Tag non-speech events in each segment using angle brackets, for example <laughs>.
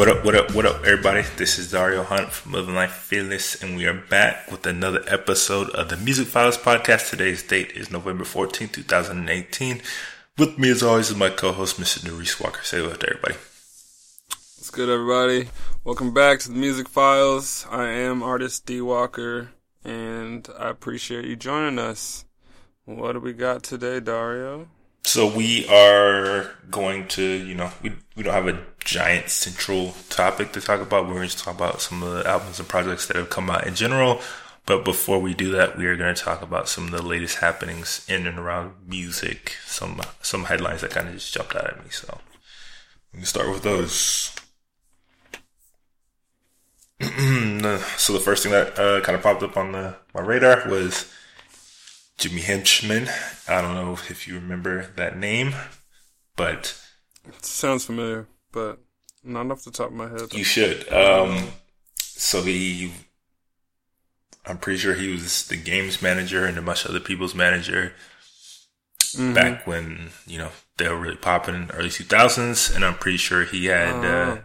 What up, what up, what up, everybody? This is Dario Hunt from Living Life Fearless, and we are back with another episode of the Music Files Podcast. Today's date is November 14, 2018. With me, as always, is my co host, Mr. Maurice Walker. Say hello to everybody. What's good, everybody? Welcome back to the Music Files. I am artist D Walker, and I appreciate you joining us. What do we got today, Dario? So we are going to, you know, we we don't have a giant central topic to talk about. We're going to talk about some of the albums and projects that have come out in general. But before we do that, we are going to talk about some of the latest happenings in and around music. Some some headlines that kind of just jumped out at me. So we can start with those. <clears throat> so the first thing that uh, kind of popped up on the my radar was Jimmy Henchman. I don't know if you remember that name, but it sounds familiar, but not off the top of my head. You should. Um, so he, I'm pretty sure he was the Game's manager and a bunch of other people's manager mm-hmm. back when you know they were really popping in the early 2000s, and I'm pretty sure he had. Uh, uh,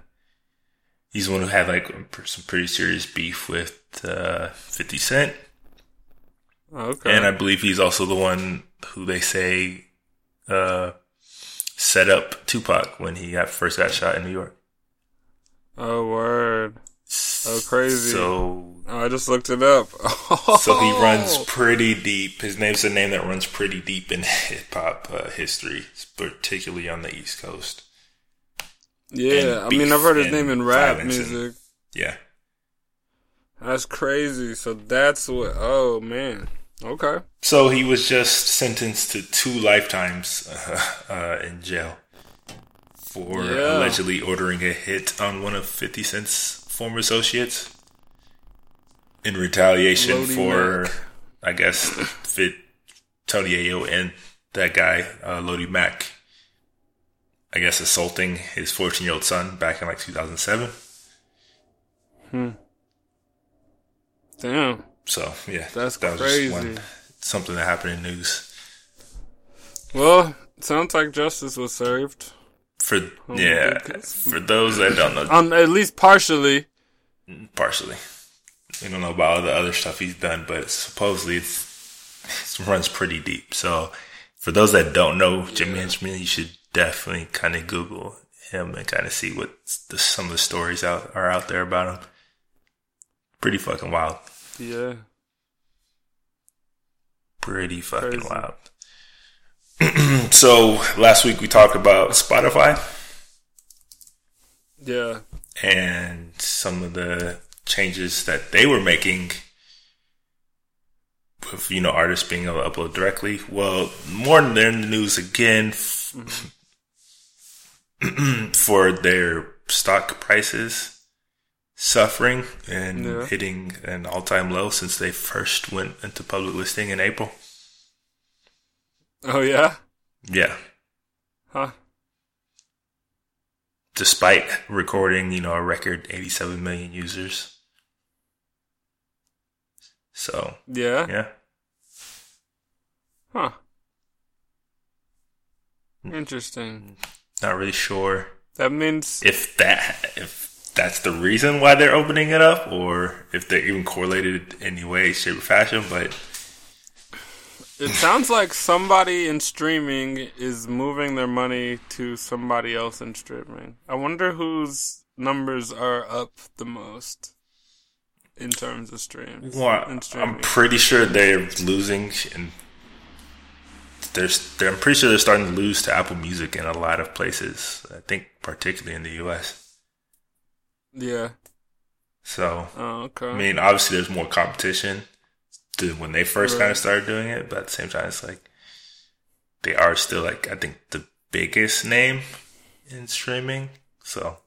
he's the one who had like some pretty serious beef with uh, 50 Cent. Okay. And I believe he's also the one who they say uh, set up Tupac when he got first got shot in New York. Oh word! Oh crazy! So oh, I just looked it up. <laughs> so he runs pretty deep. His name's a name that runs pretty deep in <laughs> hip hop uh, history, particularly on the East Coast. Yeah, I mean I've heard his name in rap music. And, yeah, that's crazy. So that's what. Oh man. Okay. So he was just sentenced to two lifetimes uh, <laughs> uh, in jail for yeah. allegedly ordering a hit on one of 50 Cent's former associates in retaliation Lodi for, Mac. I guess, fit Tony Yayo and that guy, uh, Lodi Mack, I guess, assaulting his 14 year old son back in like 2007. Hmm. Damn. So yeah, that's that crazy. One, something that happened in news. Well, sounds like justice was served. For oh yeah, for those that don't know, um, at least partially. Partially, we don't know about all the other stuff he's done, but supposedly it's, it runs pretty deep. So, for those that don't know Jimmy Henchman, you should definitely kind of Google him and kind of see what the, some of the stories out are out there about him. Pretty fucking wild. Yeah. Pretty fucking Crazy. wild. <clears throat> so last week we talked about Spotify. Yeah. And some of the changes that they were making with, you know, artists being able to upload directly. Well, more than they're in the news again mm-hmm. <clears throat> for their stock prices suffering and yeah. hitting an all time low since they first went into public listing in April. Oh, yeah? Yeah. Huh. Despite recording, you know, a record 87 million users. So. Yeah. Yeah. Huh. Hmm. Interesting. Not really sure. That means if that if that's the reason why they're opening it up, or if they're even correlated in any way, shape, or fashion. But it sounds like somebody in streaming is moving their money to somebody else in streaming. I wonder whose numbers are up the most in terms of streams. Well, I'm pretty sure they're losing, and there's, they're, I'm pretty sure they're starting to lose to Apple Music in a lot of places. I think particularly in the U.S. Yeah. So, oh, okay. I mean, obviously, there's more competition than when they first right. kind of started doing it, but at the same time, it's like they are still like I think the biggest name in streaming. So,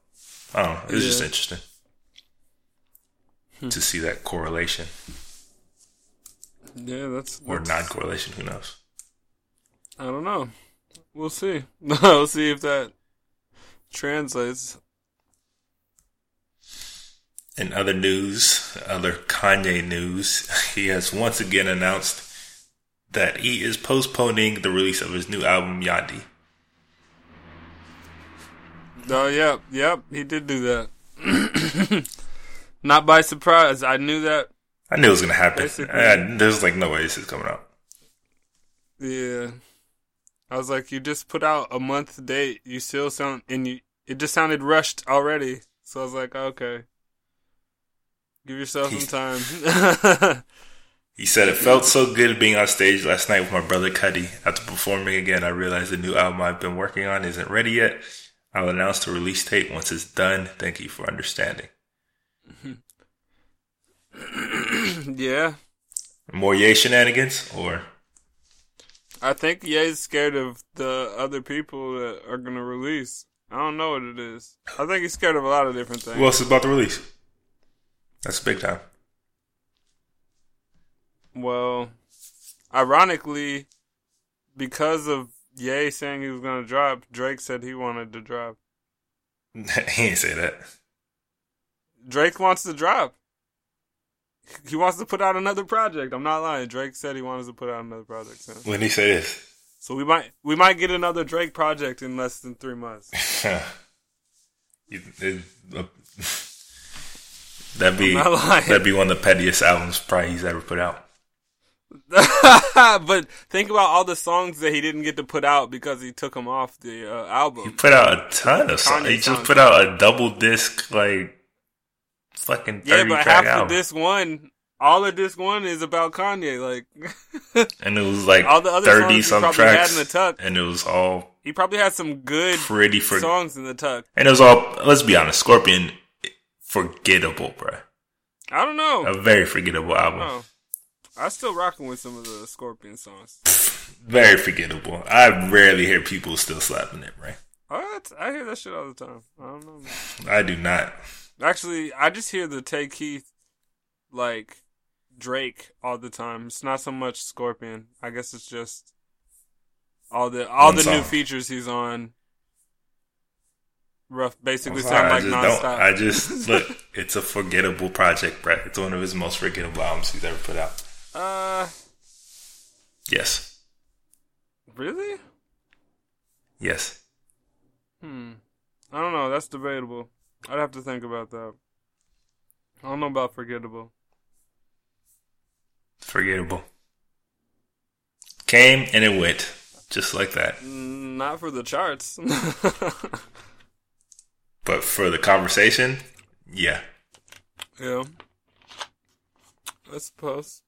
I don't know. It was yeah. just interesting hmm. to see that correlation. Yeah, that's, or non-correlation. Who knows? I don't know. We'll see. <laughs> we'll see if that translates. In other news, other Kanye news, <laughs> he has once again announced that he is postponing the release of his new album Yandhi. Oh, yeah, yep, he did do that. <clears throat> Not by surprise. I knew that. I knew it was gonna happen. I, there's like no way this is coming out. Yeah. I was like, you just put out a month date. You still sound, and you, it just sounded rushed already. So I was like, okay. Give yourself some time. <laughs> He said, It felt so good being on stage last night with my brother Cudi. After performing again, I realized the new album I've been working on isn't ready yet. I'll announce the release date once it's done. Thank you for understanding. <clears throat> yeah. More Ye shenanigans? Or I think Ye's scared of the other people that are going to release. I don't know what it is. I think he's scared of a lot of different things. who else is about to release? That's big time. Well, ironically, because of Ye saying he was going to drop, Drake said he wanted to drop. <laughs> he ain't say that. Drake wants to drop. He wants to put out another project. I'm not lying. Drake said he wants to put out another project soon. When he say this? So we might we might get another Drake project in less than three months. <laughs> You- it- uh, that'd be I'm not lying. that'd be one of the pettiest albums probably he's ever put out. <laughs> but think about all the songs that he didn't get to put out because he took them off the uh, He put out a ton of songs. He just put out a double disc like fucking Yeah, but track half album, of this one, all of this one is about Kanye. Like <laughs> and it was like all the other thirty he some tracks, in the tuck. and it was all he probably had some good pretty for. songs in the tuck. And it was all. Let's be honest, Scorpion, forgettable, bruh. I don't know. A very forgettable album. Oh. I still rocking with some of the Scorpion songs. <laughs> Very forgettable. I rarely hear people still slapping it, right? What? I hear that shit all the time. I don't know. Man. I do not. Actually, I just hear the Tay Keith, like Drake, all the time. It's not so much Scorpion. I guess it's just all the all One the new features he's on. Rough, basically sound like I just nonstop. don't. I just look. It's a forgettable project, Brett. It's one of his most forgettable albums he's ever put out. uh, Yes, really? yes. Hmm. I don't know. That's debatable. I'd have to think about that. I don't know about forgettable. Forgettable. Came and it went, just like that. Not for the charts. <laughs> But for the conversation, yeah. yeah. I suppose.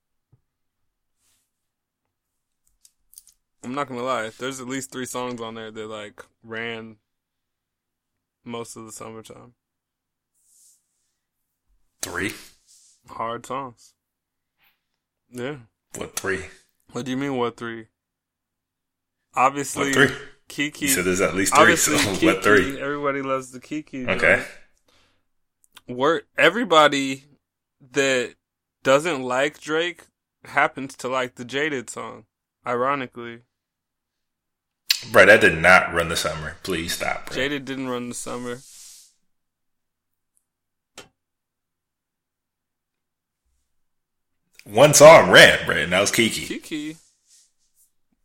I'm not gonna lie. There's at least three songs on there that like ran most of the summertime. Three. Hard songs. Yeah. What three? What do you mean? What three? Obviously, What three? Kiki. Said there's at least three. So Kiki. what three? Everybody loves the Kiki. joint. Okay. Word. Everybody that doesn't like Drake happens to like the Jaded song. Ironically, Bro, that did not run the summer. Please stop, bro. Jaded didn't run the summer. One song ran, bro, and that was Kiki. Kiki.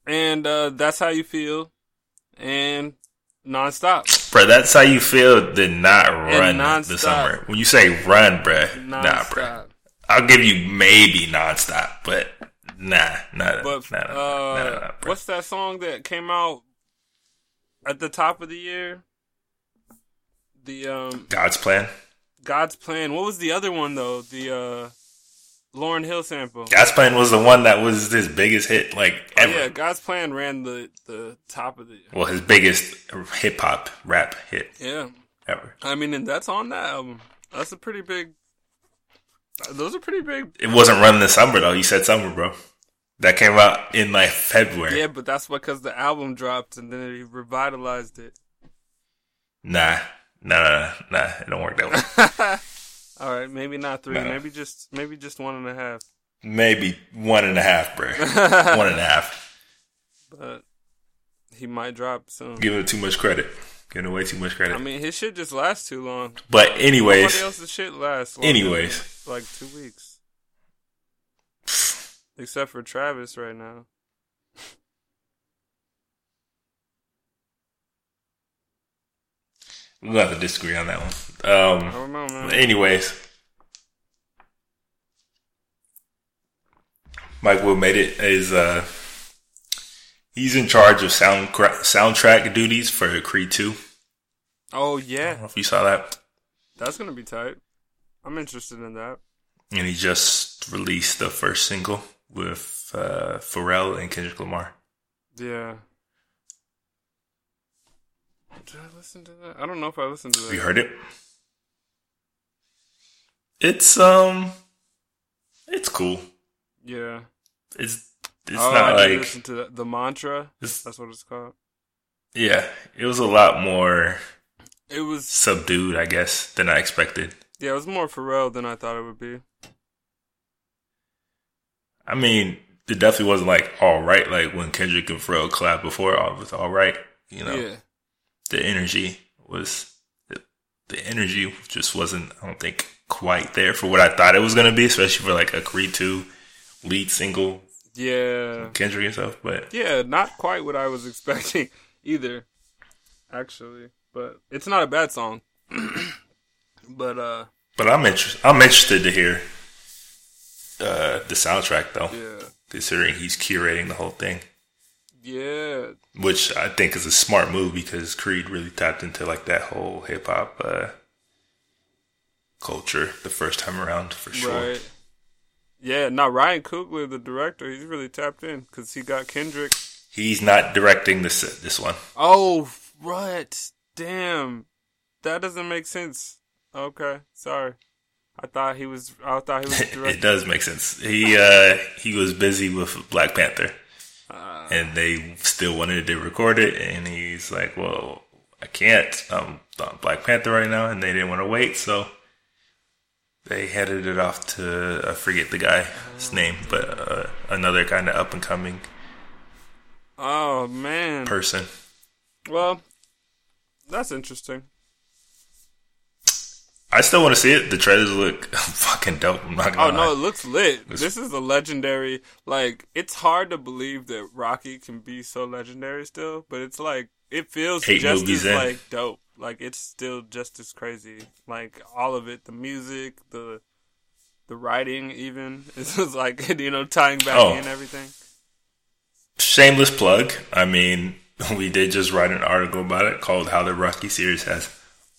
And uh, that's how you feel. And nonstop. Bro, that's how you feel did not run the summer. When you say run, bro, nah, bro. I'll give you maybe nonstop, but nah, nah, But nah, nah, uh, nah, nah, nah, what's that song that came out at the top of the year? The um God's plan. God's Plan. What was the other one though? The uh Lauryn Hill sample. God's plan was the one that was his biggest hit, like Oh, ever. yeah, God's Plan ran the the top of the Well, his biggest hip hop rap hit yeah. ever. I mean, and that's on that album. That's a pretty big. Those are pretty big. It wasn't running the summer though. You said summer, bro. That came out in like February. Yeah, but that's because the album dropped and then he revitalized it. Nah, nah, nah, nah. It don't work that way. <laughs> All right, maybe not three. No. Maybe just maybe just one and a half. Maybe one and a half, bro. <laughs> one and a half. But he might drop soon. Giving it too much credit. Giving away too much credit. I mean, his shit just lasts too long. but Nobody anyways, else's shit lasts. anyways, like two weeks. Except for Travis right now. We'll have to disagree on that one. Um, I don't know, man. anyways, Mike Will made it is uh he's in charge of sound soundtrack duties for Creed 2. Oh I don't yeah, know if you saw that. that's gonna be tight. I'm interested in that. And he just released the first single with uh, Pharrell and Kendrick Lamar. Yeah. Did I listen to that? I don't know if I listened to that. Have you heard it? It's um, it's cool. Yeah. It's it's oh, not I like listen to that. the mantra. That's what it's called. yeah. It was a lot more It was subdued, I guess, than I expected. yeah, it was more Pharrell than I thought it would be. I mean, it definitely wasn't like all right. Like when Kendrick and Pharrell collabed before, it was all right. You know, Yeah. The energy was the, energy just wasn't. I don't think quite there for what I thought it was gonna be, especially for like a Creed two lead single Yeah. Kendrick and stuff. But Yeah, not quite what I was <laughs> expecting either. Actually, but it's not a bad song. <clears throat> but uh but I'm interested. I'm interested to hear uh, the soundtrack though, yeah. considering he's curating the whole thing. Yeah. which I think is a smart move because Creed really tapped into like that whole hip hop uh, culture the first time around for sure. Right. Yeah, now Ryan Coogler, the director, he's really tapped in because he got Kendrick. He's not directing this this one. Oh, right. Damn. That doesn't make sense. Okay, sorry. I thought he was. I thought he was <laughs> it does make sense. He uh, he was busy with Black Panther, Uh, and they still wanted to record it, and he's like, "Well, I can't. I'm on Black Panther right now," and they didn't want to wait, so they headed it off to I forget the guy's name, but uh, another kind of up and coming oh man. person. Well, that's interesting. I still want to see it. The trailers look <laughs> fucking dope. I'm not Oh gonna no, lie. it looks lit. It's- This is a legendary. Like it's hard to believe that Rocky can be so legendary still, but it's like it feels Eight just as in. like dope. Like it's still just as crazy. Like all of it, the music, the the writing, even <laughs> it's just like <laughs> you know tying back Oh. in everything. Shameless plug. I mean, we did just write an article about it called "How the Rocky series has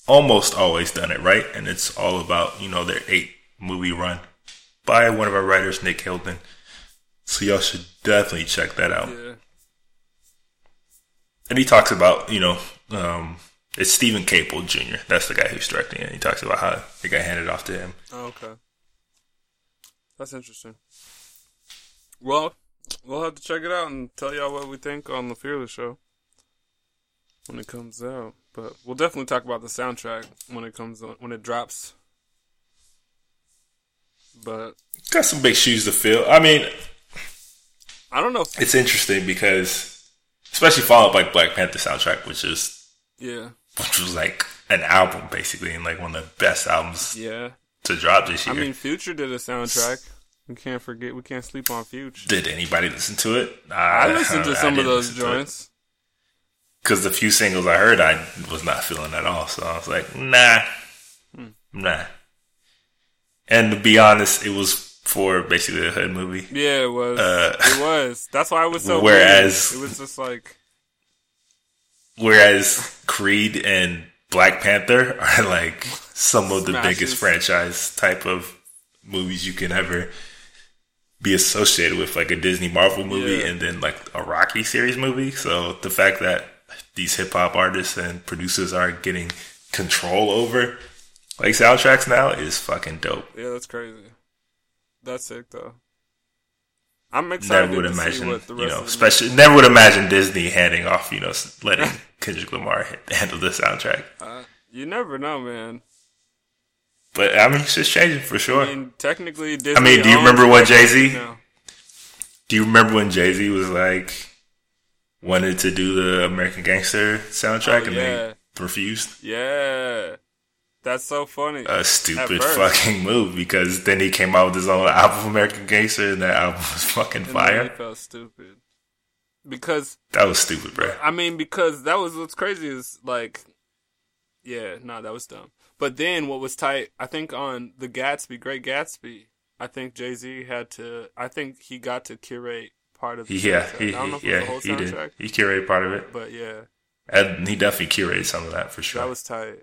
almost always done it right," and it's all about you know their eight movie run by one of our writers, Nick Hilton. So y'all should definitely check that out. Yeah, And he talks about you know um, it's Steven Caple Jr. That's the guy who's directing it. He talks about how it got handed off to him. oh, okay, that's interesting. Well, we'll have to check it out and tell y'all what we think on the Fearless show when it comes out. But we'll definitely talk about the soundtrack when it comes when it drops. But Got some big shoes to fill. I mean, I don't know. If, it's interesting because especially followed by Black Panther soundtrack, which is yeah, which was like an album basically, and like one of the best albums yeah. to drop this year. I mean, Future did a soundtrack. We can't forget. We can't sleep on Future. Did anybody listen to it? I listened to some of those joints. Because the few singles I heard, I was not feeling at all. So I was like, nah, Hmm. nah. And to be honest, it was for basically a hood movie. Yeah, it was. Uh, it was. That's why I was so. whereas- weird. it was just like Whereas Creed and Black Panther are like some of the Smashes. biggest franchise type of movies you can ever be associated with, like a Disney Marvel movie Yeah. and then like a Rocky series movie. So the fact that these hip hop artists and producers are getting control over like soundtracks now is fucking dope. yeah, that's crazy. That's sick though. I'm excited Never would imagine, what the you know, especially never would imagine Disney handing off, you know, letting <laughs> Kendrick Lamar handle the soundtrack. Uh, you never know, man. But I mean, it's just changing for sure. I mean, technically, Disney. mean, do you remember when Jay-Z- Do you remember when Jay Z was like wanted to do the American Gangster soundtrack Oh, and yeah. they refused? Yeah, that's so funny. A stupid fucking move because then he came out with his own album, American Gangster, and that album was fucking And fire. felt stupid because That was stupid, bro. I mean, because that was what's crazy is like Yeah, no, that was dumb. But then what was tight? I think on the Gatsby, Great Gatsby, I think Jay Z had to. I think he got to curate part of. The Yeah, he, I don't know if it yeah, the whole he did. He curated part of it, but yeah, and he definitely curated some of that for sure. that was tight.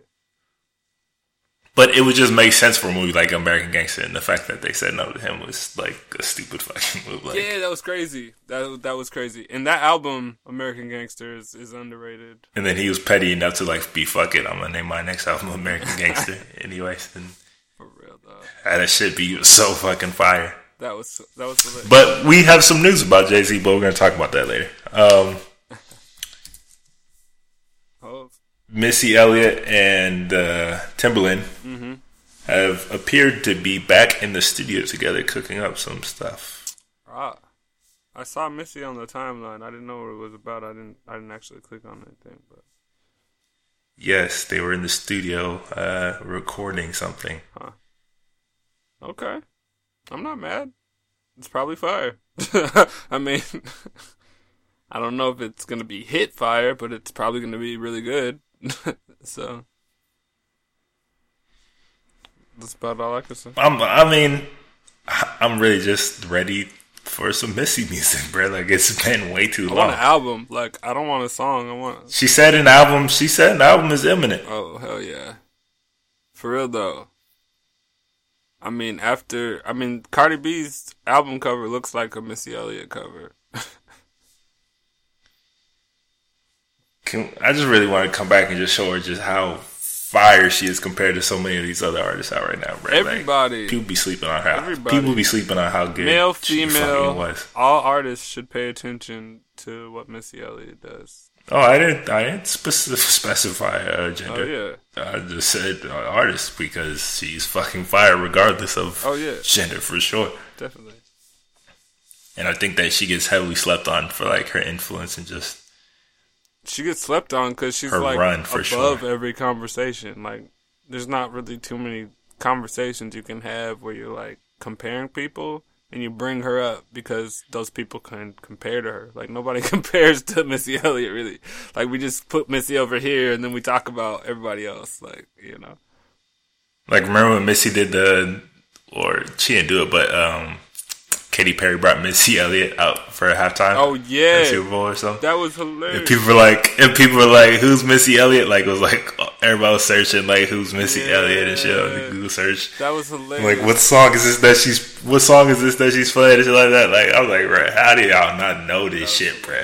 but it would just make sense for a movie like American Gangster, and the fact that they said no to him was like a stupid <laughs> fucking move. Like, yeah, that was crazy. That that was crazy. And that album, American Gangster, is, is underrated. and then he was petty enough to like be fuck it. I'm gonna name my next <laughs> album American Gangster, <laughs> anyways. And For real though, that shit be so fucking fire. That was that was. But we have some news about Jay Z, but we're gonna talk about that later. Um, Oh, Missy Elliott and uh, Timbaland Mm-hmm. have appeared to be back in the studio together, cooking up some stuff. ah, I saw Missy on the timeline. I didn't know what it was about. I didn't. I didn't actually click on anything. But Yes, they were in the studio uh, recording something. Huh. Okay, I'm not mad. It's probably fire. <laughs> I mean, <laughs> I don't know if it's gonna be hit fire, but it's probably gonna be really good. <laughs> so that's about all I can say. I'm, I mean, I'm really just ready for some Missy music, bro. Like it's been way too I want long. an album. Like I don't want a song. I want. She said an album. She said an album is imminent. Oh hell yeah, for real though. I mean, after I mean, Cardi B's album cover looks like a Missy Elliott cover. <laughs> Can, I just really want to come back and just show her just how fire she is compared to so many of these other artists out right now, bro. Like, Everybody, people be sleeping on her. Everybody. People be sleeping on how good male, female, all artists should pay attention to what Missy Elliott does. Oh, I didn't. I didn't spec- <laughs> specify uh, Oh gender. yeah, I just said uh, artist because she's fucking fire regardless of oh yeah, gender for sure. definitely. And I think that she gets heavily slept on for like her influence and just She gets slept on because she's Her like run, for above sure. every conversation. Like, there's not really too many conversations you can have where you're like comparing people and you bring her up because those people can compare to her. Like nobody <laughs> compares to Missy Elliott really. Like we just put Missy over here and then we talk about everybody else. Like you know. like remember when Missy did the or she didn't do it, but um, Katy Perry brought Missy Elliott out for a halftime. Oh yeah, Super Bowl or something. that was hilarious. And people were like, and people were like, "Who's Missy Elliott?" Like it was like everybody was searching like, "Who's Missy Yeah. Elliott?" and shit on the Google search. that was hilarious. Like, what song is this that she's? What song is this that she's playing and shit like that? Like, I was like, bro, how do y'all not know this shit, bro?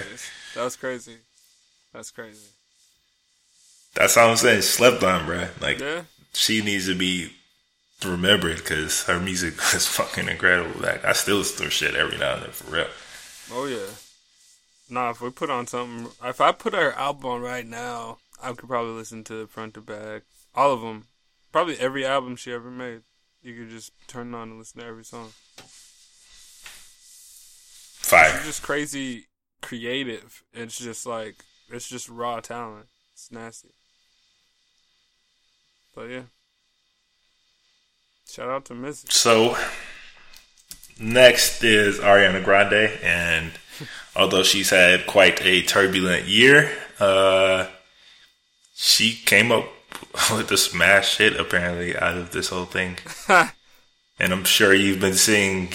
That was crazy. That's crazy. That's all I'm saying. Slept on, bro. Like, Yeah. she needs to be remembered because her music <laughs> is fucking incredible. Like, I still her shit every now and then for real. Oh yeah. Nah, if we put on something, if I put her album on right now, I could probably listen to it front to back, all of them. Probably every album she ever made. You could just turn it on and listen to every song. Fire. She's just crazy creative. It's just like it's just raw talent. It's nasty. But yeah. Shout out to Missy. So next is Ariana Grande, and although she's had quite a turbulent year, uh, she came up <laughs> with a smash hit apparently out of this whole thing. <laughs> and I'm sure you've been seeing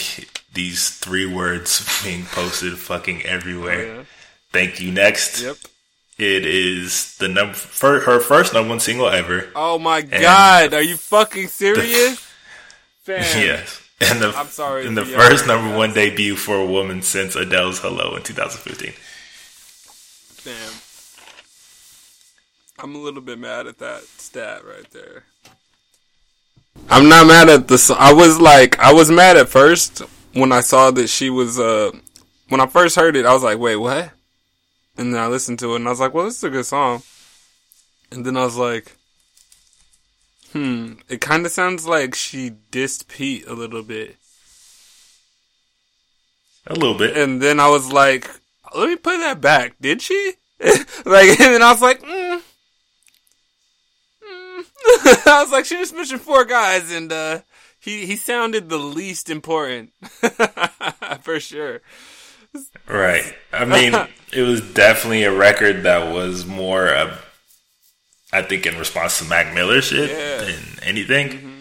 these three words <laughs> being posted fucking everywhere. yeah. Thank you. Next, Yep. it is the number her first number one single ever. Oh my god, are you fucking serious? Fam. Yes. And the, I'm sorry And the for y'all first guys. number one debut for a woman since Adele's Hello in 2015. Damn. I'm a little bit mad at that stat right there. I'm not mad at the. I was like, I was mad at first when I saw that she was, uh, when I first heard it, I was like, wait, what? And then I listened to it and I was like, well, this is a good song. And then I was like, hmm, it kind of sounds like she dissed Pete a little bit. A little bit. And then I was like, let me put that back. Did she? <laughs> like, and then I was like, mm. Mm. <laughs> I was like, she just mentioned four guys, and uh, he he sounded the least important <laughs> for sure. Right. I mean, it was definitely a record that was more of. I think in response to Mac Miller shit Yeah. than anything. Mm-hmm.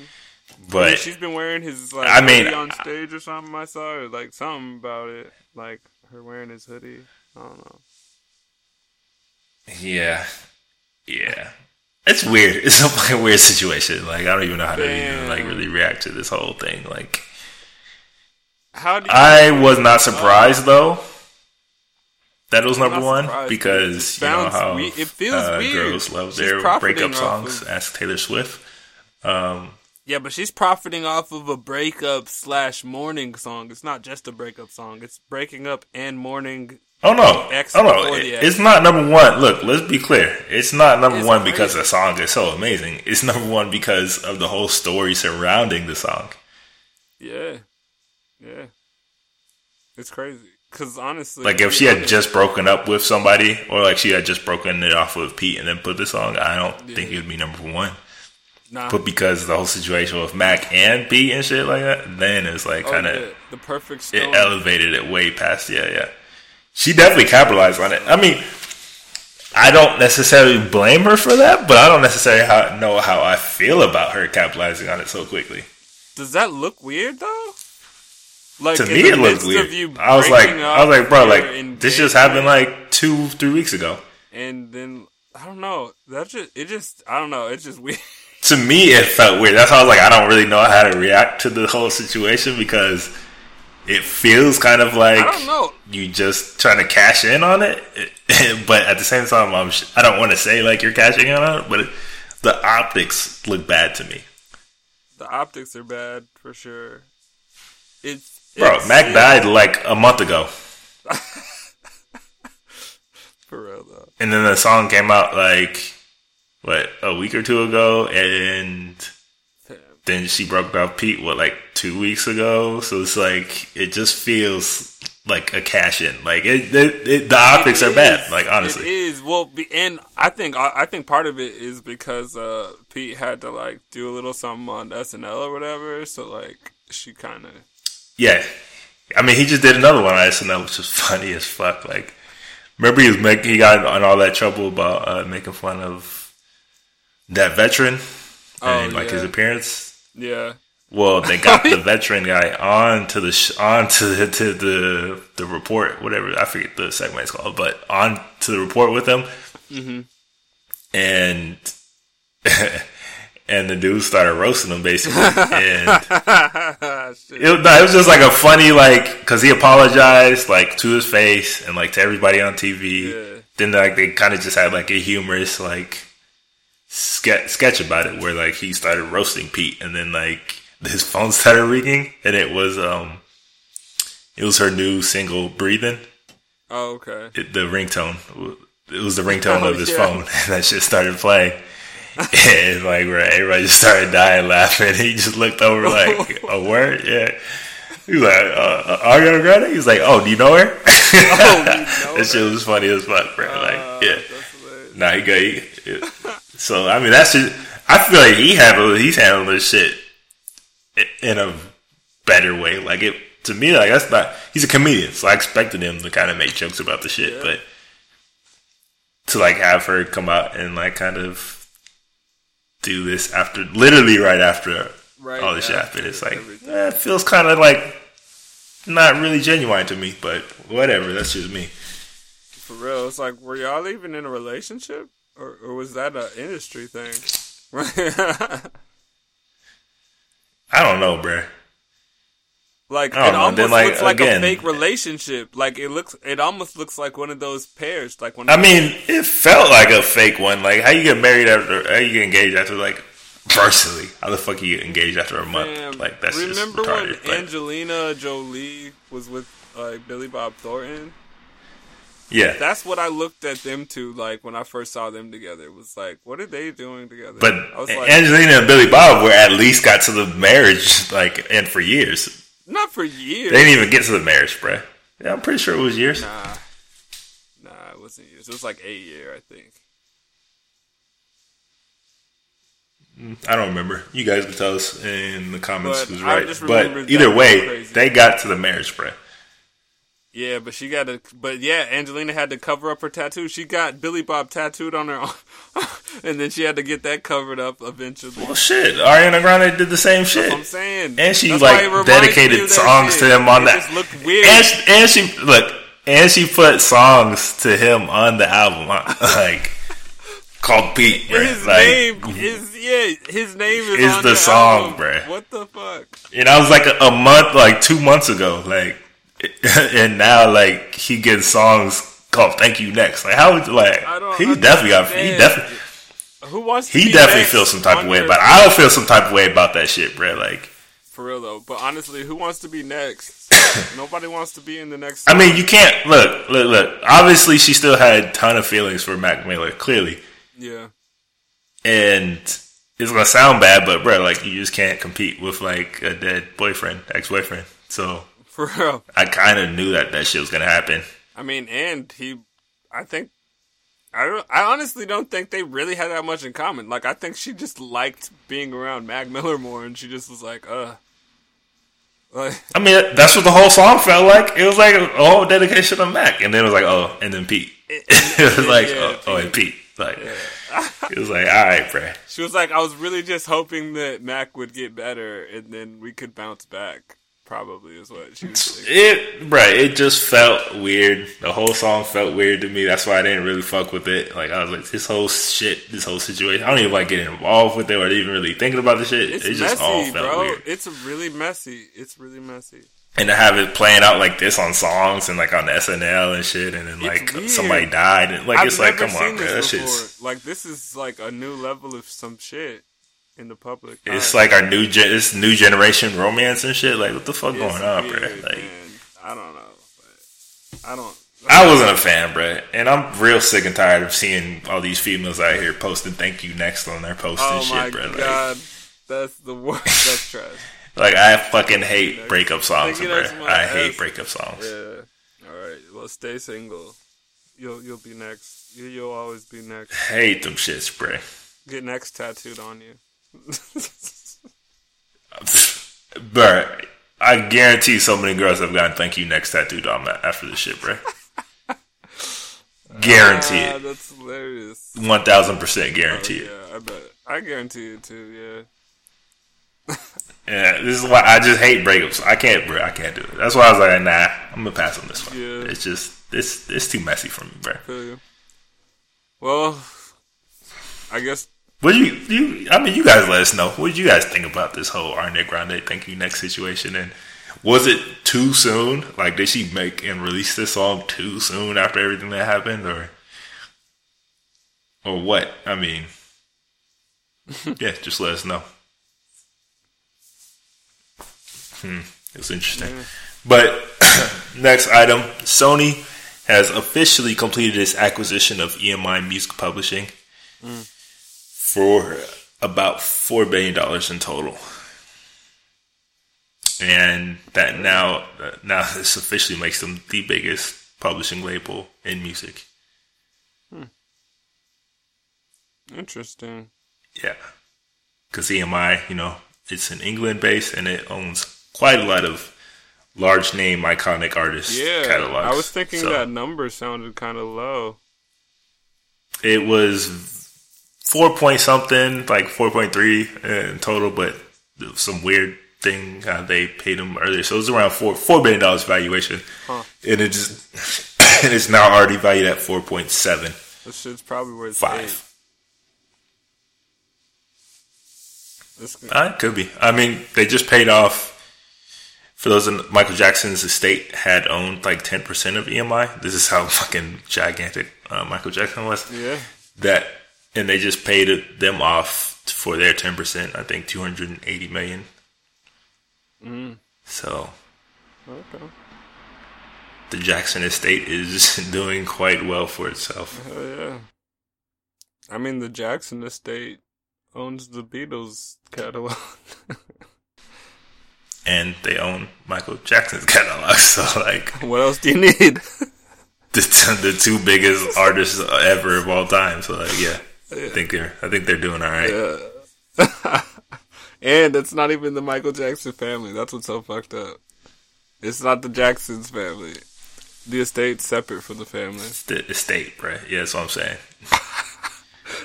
But she's been wearing his like I mean, hoodie on stage or something. I saw or like something about it, like her wearing his hoodie. I don't know. yeah, yeah, it's weird. It's a fucking weird situation. Like I don't even know how to even like really react to this whole thing. Like How do you? I was not surprised though. That was number one surprised, because it you know how we- it feels uh, weird. girls love She's their profiting breakup off songs. of- Ask Taylor Swift. Um, yeah, but she's profiting off of a breakup slash mourning song. It's not just a breakup song. It's breaking up and mourning. Oh no! X oh no! before the It- X. It's not number one. Look, let's be clear. It's not number It's one because the song is so amazing. It's number one because of the whole story surrounding the song. Yeah, yeah. It's crazy. Cause honestly, Like if she had just broken up with somebody, or like she had just broken it off with Pete and then put this song, I don't think it would be number one. nah, But because the whole situation with Mac and Pete and shit like that, then it's like oh, kind of yeah, the perfect it elevated it way past. Yeah, yeah. She definitely capitalized on it. I mean, I don't necessarily blame her for that, but I don't necessarily how, know how I feel about her capitalizing on it so quickly. Does that look weird though? Like To me, it looked weird. I was like, I was like, bro, like this just happened like two, three weeks ago. and then I don't know. That just it just I don't know. It's just weird. <laughs> To me, it felt weird. That's how I was like, I don't really know how to react to the whole situation because it feels kind of like I don't know. you just trying to cash in on it, <laughs> but at the same time, I'm sh- I don't want to say like you're cashing in on it, but it, the optics look bad to me, The optics are bad for sure. It's bro. it's- Mac died like a month ago, <laughs> for real though. and then the song came out like what a week or two ago, and Damn. then she broke up Pete what like two weeks ago. So it's like it just feels like a cash in. Like it, it, it the optics It are bad. Like honestly, is. Well, and I think I, I think part of it is because uh, Pete had to like do a little something on SNL or whatever. So like she kind of yeah. I mean, he just did another one on SNL, which was <laughs> funny as fuck. Like, remember he was making he got in all that trouble about uh, making fun of that veteran and Oh, like his appearance. yeah. Well, they got the <laughs> veteran guy on to the sh- on to the, to the the report, whatever I forget the segment is called, but on to the report with him, Mm-hmm. and <laughs> and the dude started roasting him basically, <laughs> and it, no, it was just like a funny like because he apologized like to his face and like to everybody on TV. Yeah. Then like they kind of just had like a humorous like sketch sketch about it where like he started roasting Pete and then like his phone started ringing and it was um it was her new single "Breathing." Oh, okay. It, the ringtone it was the ringtone <laughs> Oh, of his yeah. phone <laughs> and that shit started playing. And like where everybody just started dying laughing. He just looked over like <laughs> a word, yeah. He was like, uh, Ariana Grande? He was like, oh, do you know her? Oh, you know <laughs> that shit was funny as fuck, bro. Uh, like, yeah. Nah, he got, he, yeah. so, I mean, that's just, I feel like he handled, he's handling this shit in a better way. Like, it, to me, like, that's not, he's a comedian, so I expected him to kind of make jokes about the shit, Yeah. but to, like, have her come out and, like, kind of do this after, literally right after Right all this shit happened, it's like, eh, it feels kind of like not really genuine to me, but whatever, that's just me. For real, it's like, were y'all even in a relationship, or, or was that an industry thing? <laughs> I don't know, bruh. Like oh, it know, almost then, like, looks like again- a fake relationship. Like it looks, it almost looks like one of those pairs. Like when I mean, it felt like a fake one. Like, how you get married after, how you get engaged after, like, personally? How the fuck you get engaged after a month? Like, that's remember just when but- Angelina Jolie was with like Billy Bob Thornton? yeah. That's what I looked at them to like when I first saw them together. It was like, what are they doing together? But I was like, Angelina and Billy Bob were at least got to the marriage, like, and for years. Not for years. They didn't even get to the marriage, bruh. Yeah, I'm pretty sure it was years. Nah, nah, it wasn't years. It was like eight year, I think. Mm, I don't remember. You guys can tell us in the comments But who's right. But either way, they got to the marriage, bruh. Yeah, but she got to. But yeah, Angelina had to cover up her tattoo. She got Billy Bob tattooed on her, arm, <laughs> and then she had to get that covered up eventually. Well, shit, Ariana Grande did the same shit. I'm saying, and she That's like dedicated songs shit. to him on that. looked weird. And she, and she look, and she put songs to him on the album, <laughs> like called Pete, bro. his like, name is yeah, his name is, Is on the song, album. bruh. What the fuck? and I was like a, a month, like two months ago, like, <laughs> and now like he gets songs called "Thank You Next." Like, how would like he definitely got he definitely Who wants? To he definitely feels some type of way about. it. I don't feel some type of way about that shit, bro. Like. For real though, but honestly, who wants to be next? <coughs> Nobody wants to be in the next. I mean, you can't look, look, look. Obviously, she still had a ton of feelings for Mac Miller, clearly, yeah, and it's gonna sound bad, but bro, like you just can't compete with like a dead boyfriend, ex boyfriend. So for real. I kind of knew that that shit was gonna happen. I mean, and he, I think, I don't, I honestly don't think they really had that much in common. Like, I think she just liked being around Mac Miller more, and she just was like, uh, like, I mean, that's what the whole song felt like. It was like a whole dedication of Mac, and then it was like, oh, and then Pete. it <laughs> was like, yeah, oh, oh, and Pete. Like, <laughs> it was like, all right, bro. she was like, I was really just hoping that Mac would get better, and then we could bounce back. Probably is what she was. <laughs> It, right, it just felt weird. The whole song felt weird to me. That's why I didn't really fuck with it. Like, I was like, this whole shit, this whole situation, I don't even like getting involved with it or even really thinking about the shit. It's it just all messy, felt bro. weird. It's really messy. It's really messy. And to have it playing out like this on songs and like on SNL and shit, and then like somebody died, and like I've it's like, come on, bro, that shit's. Like this is like a new level of some shit in the public. It's like our new gen, this new generation romance and shit. Like, what the fuck It's going on, bro? Like, man. I don't know, but I don't. I wasn't a fan, bro, and I'm real sick and tired of seeing all these females out here posting "thank you next" on their posts and Oh my shit, bro. Like, god, that's the worst. <laughs> That's trash. like, I fucking hate breakup songs, bro. I hate ass. breakup songs. Yeah. All right. Well, stay single. You'll you'll be next. You, you'll always be next. Hate them shits, bro. Get next tattooed on you. Bro, I guarantee so many girls have gotten "thank you next" tattooed on that after this shit, bro. guarantee Ah, it, that's hilarious. one thousand percent guarantee it. Yeah, I bet. I guarantee it too. Yeah. <laughs> Yeah, this is why I just hate breakups. I can't, bro. I can't do it. That's why I was like, nah, I'm gonna pass on this one. Yeah. It's just it's it's too messy for me, bro. Well, I guess What you you? I mean, you guys let us know. What did you guys think about this whole Ariana Grande "Thank You Next" situation? And was it too soon? Like, did she make and release this song too soon after everything that happened, or or what? I mean, <laughs> yeah, just let us know. Hmm, it's interesting. But <coughs> next item, Sony has officially completed its acquisition of EMI Music Publishing for about four billion dollars in total, and that now now <laughs> this officially makes them the biggest publishing label in music. Hmm. interesting. Yeah, because EMI, you know, it's in England based and it owns quite a lot of large name iconic artists Yeah, catalogs. I was thinking So that number sounded kind of low. it was four point something, like four point three in total, but some weird thing how they paid him earlier, so it was around four four billion dollars valuation, Huh. and it just <laughs> and it's now already valued at four point seven This shit's probably worth five. eight. This, Uh, it could be. I mean, they just paid off. For those in Michael Jackson's estate had owned like ten percent of EMI. This is how <laughs> fucking gigantic uh, Michael Jackson was. yeah, That and they just paid them off for their ten percent. I think two hundred and eighty million. Mm. So okay. the Jackson estate is <laughs> doing quite well for itself. Hell yeah. I mean, the Jackson estate owns the Beatles catalog. <laughs> And they own Michael Jackson's catalog. <laughs> So like what else do you need? the, the two biggest artists ever of all time. So like yeah, I think they're I think they're doing all right. Yeah. <laughs> and it's not even the Michael Jackson family. That's what's so fucked up. It's not the Jacksons family. the estate's separate from the family. The estate, bro. Yeah, that's what I'm saying. <laughs>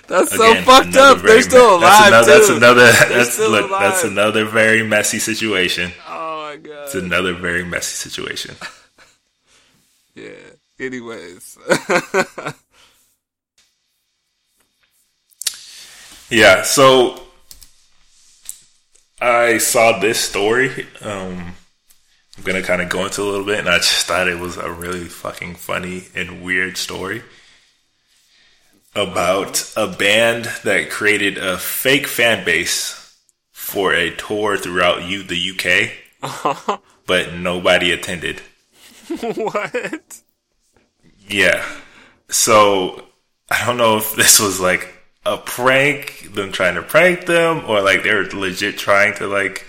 That's Again, so fucked up. They're still alive that's another, too. That's another. that's look. Alive. That's another very messy situation. Oh my god. It's another very messy situation. <laughs> yeah. Anyways. Yeah. So I saw this story. Um, I'm gonna kind of go into a little bit, and I just thought it was a really fucking funny and weird story about a band that created a fake fan base for a tour throughout U- the UK, uh-huh. <laughs> but nobody attended. what? Yeah. So I don't know if this was like a prank, them trying to prank them, or like they're legit trying to like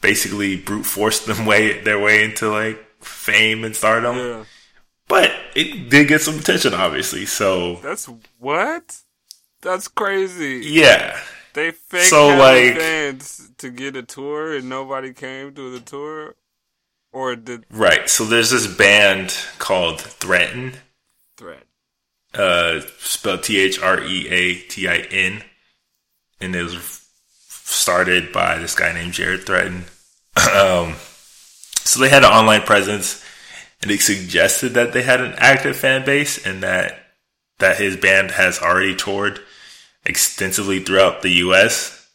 basically brute force them <laughs> way their way into like fame and stardom. Yeah. But it did get some attention, obviously. So that's what. That's crazy. Yeah. They faked so like fans to get a tour, and nobody came to the tour, or did right? So there's this band called Threatin. Threat. Uh, spelled T H R E A T I N, and it was started by this guy named Jered Threatin. <clears throat> um, so they had an online presence and he suggested that they had an active fan base and that that his band has already toured extensively throughout the US.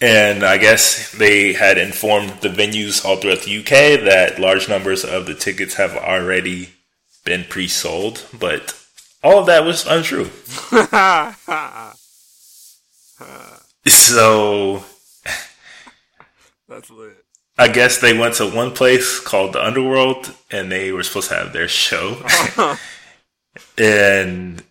And I guess they had informed the venues all throughout the UK that large numbers of the tickets have already been pre-sold, but all of that was untrue. <laughs> so that's lit. I guess they went to one place called the Underworld, and they were supposed to have their show. <laughs> and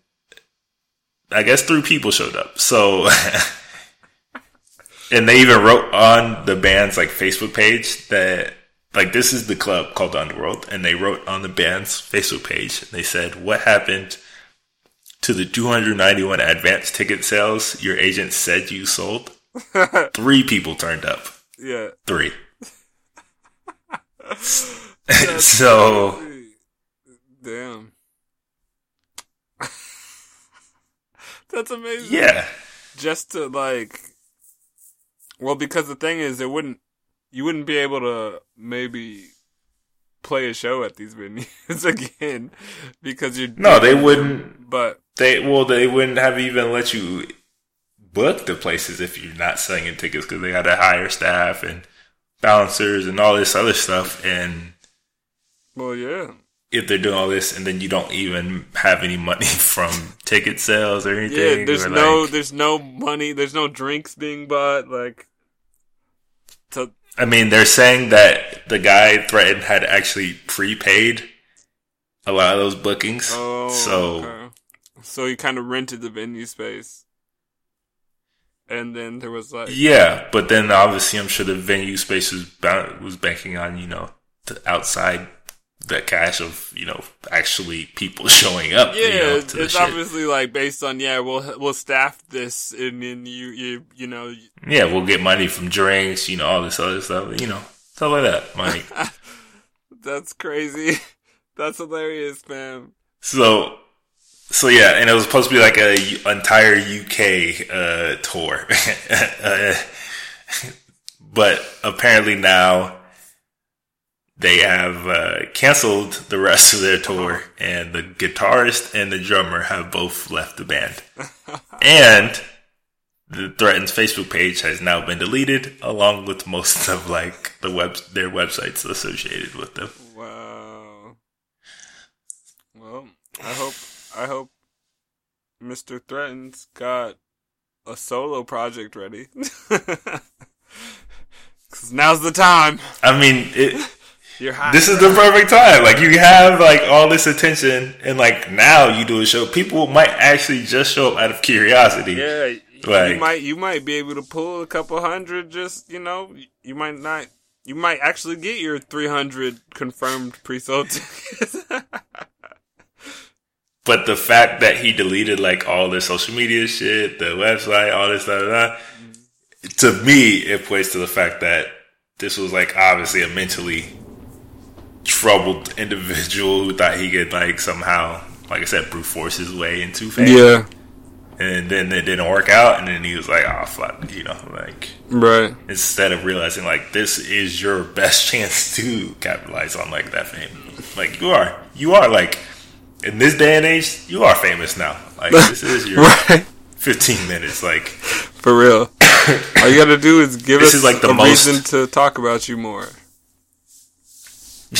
I guess three people showed up. So, <laughs> and they even wrote on the band's like Facebook page that like this is the club called the Underworld, and they wrote on the band's Facebook page. They said, "What happened to the 291 advance ticket sales your agent said you sold?" <laughs> three people turned up. Yeah, three. <laughs> so damn. <laughs> That's amazing. Yeah. Just to like well because the thing is it wouldn't you wouldn't be able to maybe play a show at these venues <laughs> again because you No, they wouldn't but they well they wouldn't have even let you book the places if you're not selling tickets because they got to hire staff and balancers and all this other stuff. And well, yeah, if they're doing all this and then you don't even have any money <laughs> from ticket sales or anything, yeah, there's no, like, there's no money, there's no drinks being bought. Like, to, I mean, they're saying that the guy Threatin had actually prepaid a lot of those bookings. Oh, so. Okay. So he kind of rented the venue space and then there was like yeah, but then obviously I'm sure the venue space was was banking on you know the outside the cash of you know actually people <laughs> showing up. Yeah, you know, it's obviously like based on yeah we'll we'll staff this and then you you you know yeah we'll get money from drinks you know all this other stuff you know stuff like that money. <laughs> That's crazy. <laughs> That's hilarious, man. So so yeah, and it was supposed to be like a entire UK uh, tour, uh, but apparently now they have uh, canceled the rest of their tour, and the guitarist and the drummer have both left the band, <laughs> and the Threatin's Facebook page has now been deleted, along with most of like the web their websites associated with them. Wow. Well, I hope I hope Mr. Threatin's got a solo project ready. <laughs> Cause now's the time. I mean, it, this is the perfect time. Like you have like all this attention, and like now you do a show. People might actually just show up out of curiosity. Yeah, like, you might you might be able to pull a couple hundred. Just you know, you might not. You might actually get your three hundred confirmed pre-sold <laughs> tickets. But the fact that he deleted like all the social media shit, the website, all this, stuff, mm-hmm. to me, it points to the fact that this was like obviously a mentally troubled individual <laughs> who thought he could like somehow, like I said, brute force his way into fame. Yeah. And then it didn't work out, and then he was like, "Oh fuck," you know, like Right. instead of realizing like this is your <laughs> best chance to capitalize on like that fame. Like you are, you are like in this day and age, you are famous now. Like this is <laughs> your Right. fifteen minutes. Like For real. <coughs> All you gotta do is give This us is like the a most- reason to talk about you more.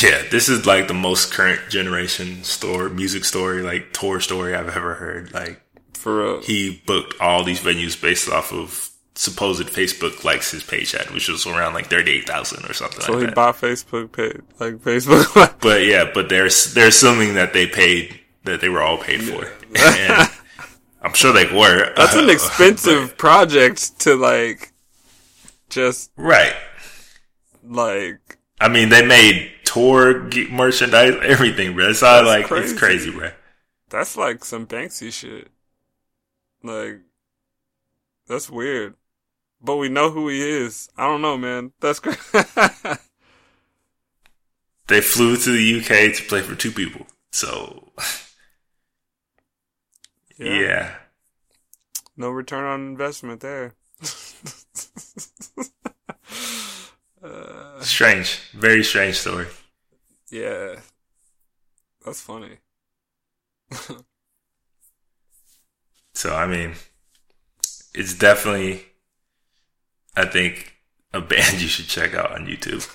Yeah, this is like the most current generation store music story, like tour story I've ever heard. Like For real. he booked all these venues based off of supposed Facebook likes his page had, which was around like thirty eight thousand or something So like he that. bought Facebook page, like Facebook. <laughs> But yeah, but they're they're assuming that they paid that they were all paid for. And <laughs> I'm sure they were. That's an <laughs> Uh, expensive project to like, just right? like. I mean, they made tour merchandise, everything, bro. It's all like crazy. it's crazy, bro. That's like some Banksy shit. Like, that's weird. But we know who he is. I don't know, man. That's crazy. <laughs> They flew to the UK to play for two people, so <laughs> yeah. No return on investment there. <laughs> uh, Strange, very strange story. yeah. That's funny. <laughs> So I mean, it's definitely, I think, a band <laughs> you should check out on YouTube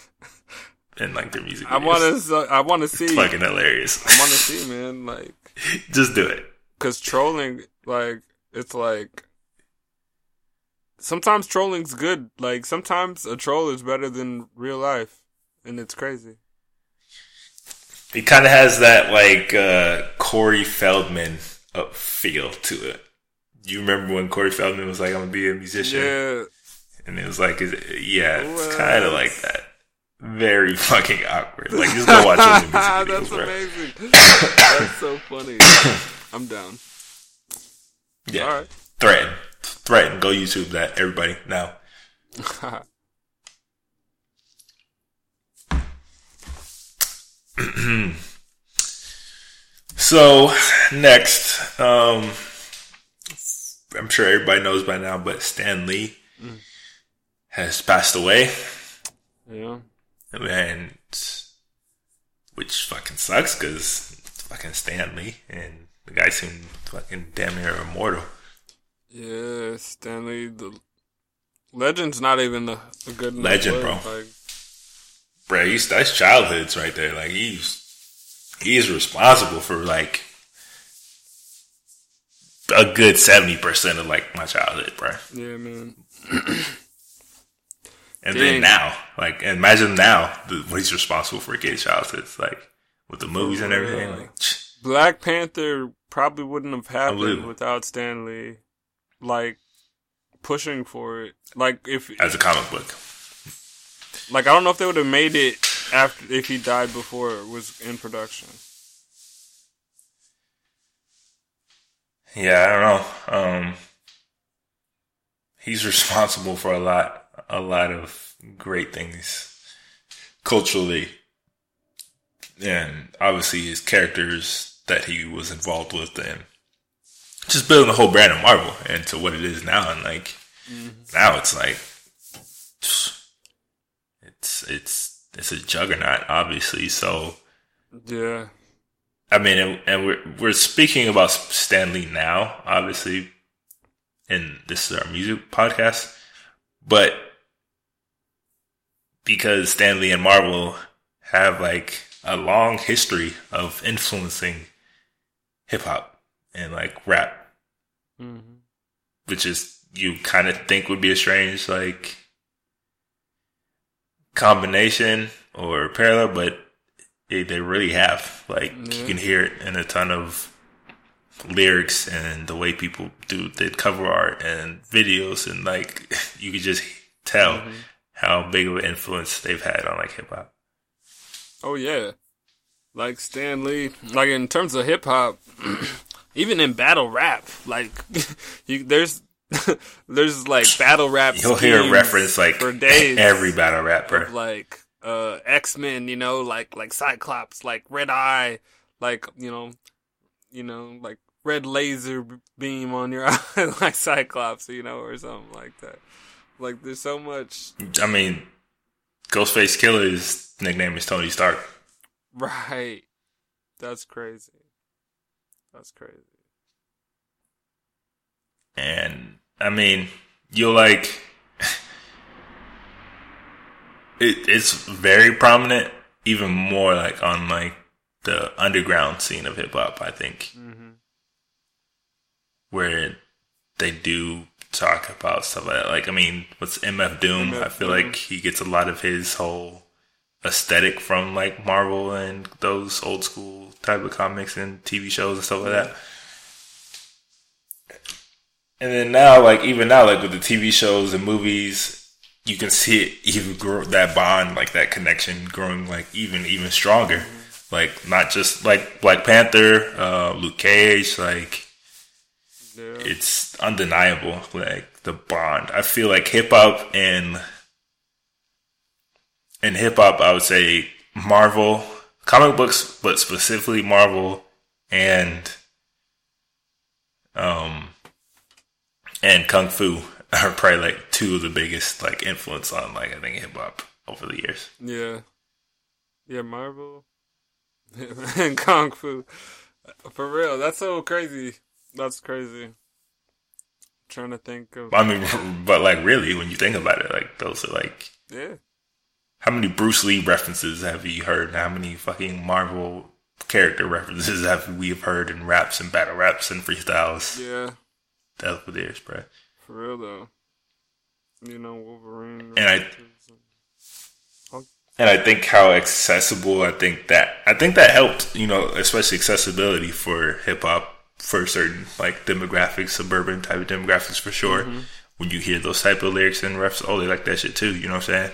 <laughs> and like their music. I want to. I want to see. It's fucking hilarious. I want to see, man. Like, Just do it. cause trolling, like, it's like. Sometimes trolling's good. Like, sometimes a troll is better than real life, and it's crazy. It kind of has that like uh, Corey Feldman uh, feel to it. You remember when Corey Feldman was like, "I'm gonna be a musician," Yeah. and it was like, is it- "Yeah, it's kind of like that." Very fucking awkward. Like just go watch <laughs> music videos, That's bro. amazing. <laughs> That's so funny. I'm down. Yeah, All right. Threatin, Threatin. Go YouTube that, everybody now. <clears throat> So next, um, I'm sure everybody knows by now, but Stan Lee has passed away, yeah. and which fucking sucks because fucking Stan Lee, and the guy seemed fucking damn near immortal. Yeah, Stan Lee. The legend's not even a, a good Legend, bro. Like, Bro, he's that's childhoods right there. Like he's he's responsible for like a good seventy percent of like my childhood, bro. yeah, man. <clears throat> And Dang. then now, like, imagine now the, what he's responsible for kids' childhoods, like with the movies and oh everything. real. Like, Black Panther probably wouldn't have happened without Stan Lee, like pushing for it. Like if, as a comic book, like I don't know if they would have made it after if he died before it was in production. yeah, I don't know. Um, he's responsible for a lot, a lot of great things culturally, and obviously his characters that he was involved with, and just building the whole brand of Marvel into what it is now. And like mm-hmm. now, it's like it's it's it's a juggernaut, obviously. So. Yeah, I mean, and, and we're we're speaking about Stan Lee now, obviously, and this is our music podcast, but because Stan Lee and Marvel have like a long history of influencing hip hop and like rap, hmm which is you kind of think would be a strange like combination or parallel, but they, they really have. Like you can hear it in a ton of lyrics and the way people do the cover art and videos, and like <laughs> you could just tell how big of an influence they've had on like hip hop. Oh yeah, like Stan Lee. Like in terms of hip hop, <clears throat> even in battle rap, like <laughs> you, there's <laughs> there's like battle rap. You'll hear a reference like for days <laughs> every battle rapper. like uh uh, X Men, you know, like like Cyclops, like Red Eye, like you know, you know, like red laser beam on your eye, like Cyclops, you know, or something like that. Like there's so much. I mean, Ghostface Killah's nickname is Tony Stark. Right. That's crazy. That's crazy. And I mean, you're like <sighs> it, it's very prominent, even more like on like the underground scene of hip hop. I think Mm-hmm. where they do talk about stuff like that. Like, I mean, what's MF Doom? MF I feel Doom. like he gets a lot of his whole aesthetic from like Marvel and those old school type of comics and TV shows and stuff like that. And then now, like even now, like with the TV shows and movies, you can see it even grow that bond, like that connection, growing like even even stronger. Like not just like Black Panther, uh, Luke Cage, like Yeah. it's undeniable like the bond i feel like hip-hop and in hip-hop i would say marvel comic books but specifically marvel and um and kung fu <laughs> are probably like two of the biggest like influence on like i think hip-hop over the years Yeah. Yeah, Marvel <laughs> and Kung Fu. For real, that's so crazy. That's crazy. trying to think of i mean <laughs> but like really when you think about it like those are like yeah. How many Bruce Lee references have you heard? How many fucking Marvel character references have we have heard in raps and battle raps and freestyles? Yeah, That's what it is, bro. for real though. You know, Wolverine. And I- and- I think how accessible I think that I think that helped, you know, especially accessibility for hip hop for certain like demographics, suburban type of demographics for sure. Mm-hmm. When you hear those type of lyrics and refs, oh, they like that shit too. You know what I'm saying?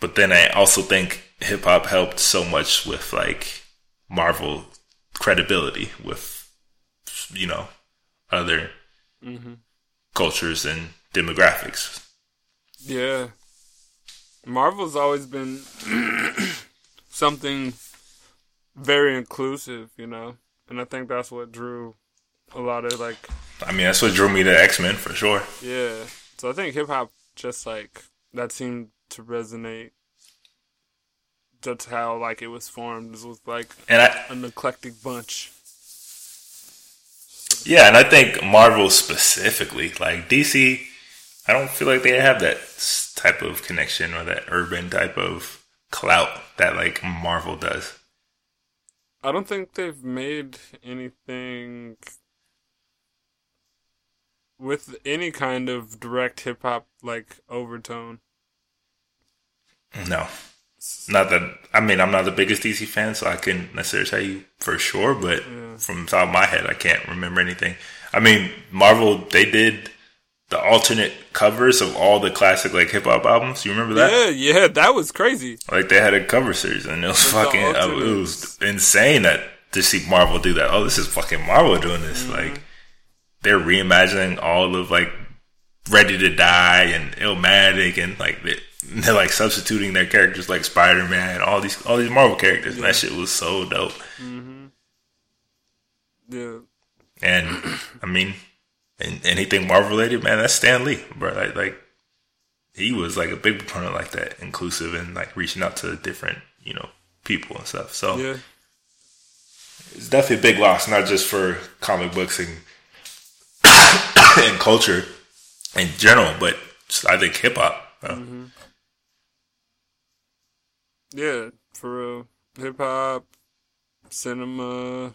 But then I also think hip hop helped so much with like Marvel credibility with you know other mm-hmm. cultures and demographics. Yeah. Marvel's always been <clears throat> something very inclusive, you know? And I think that's what drew a lot of, like, I mean, that's what drew me to X Men for sure. yeah. So I think hip hop just, like, that seemed to resonate. That's how, like, it was formed. It was, like, And I, an eclectic bunch. Yeah, and I think Marvel specifically, like DC, I don't feel like they have that type of connection or that urban type of clout that like Marvel does. I don't think they've made anything with any kind of direct hip hop like overtone. No, not that. I mean, I'm not the biggest DC fan, so I couldn't necessarily tell you for sure. But from the top of my head, I can't remember anything. I mean, Marvel they did the alternate covers of all the classic like hip hop albums. You remember that? Yeah, yeah, that was crazy. Like they had a cover series, and it was the fucking. Uh, it was insane that to see Marvel do that. Oh, this is fucking Marvel doing this. Mm-hmm. Like they're reimagining all of like Ready to Die and Illmatic, and like <laughs> they're like substituting their characters like Spider Man, all these all these Marvel characters. And that shit was so dope. Yeah, And I mean, and anything Marvel related, man, that's Stan Lee, bro. Like, like he was like a big proponent like that, inclusive and like reaching out to different, you know, people and stuff. So yeah, it's definitely a big loss, not just for comic books and <coughs> and culture in general, but just, I think hip hop. Uh, yeah. For real, hip hop, cinema,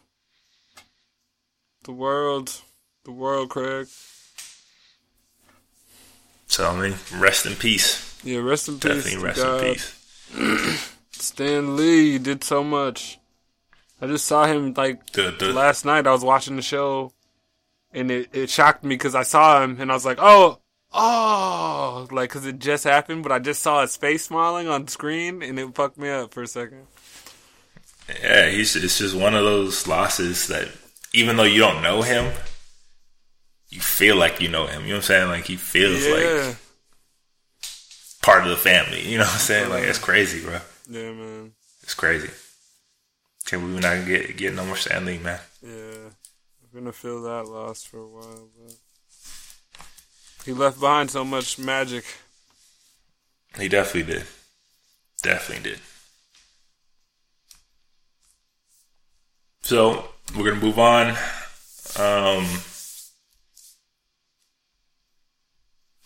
the world, the world, Craig. So I mean, rest in peace. Yeah, rest in peace. Definitely rest God. in peace. <clears throat> Stan Lee did so much. I just saw him like The, the, last night. I was watching the show, and it, it shocked me because I saw him and I was like, oh, oh, like because it just happened, but I just saw his face smiling on screen, and it fucked me up for a second. yeah, he's it's just one of those losses that even though you don't know him, you feel like you know him. You know what I'm saying? Like he feels Yeah, like part of the family. You know what I'm saying? Like it's crazy, bro. Yeah, man. It's crazy. Can't believe we're not gonna get get no more Stan Lee, man. Yeah, we're gonna feel that loss for a while, but he left behind so much magic. He definitely did. Definitely did. So we're gonna move on. Um,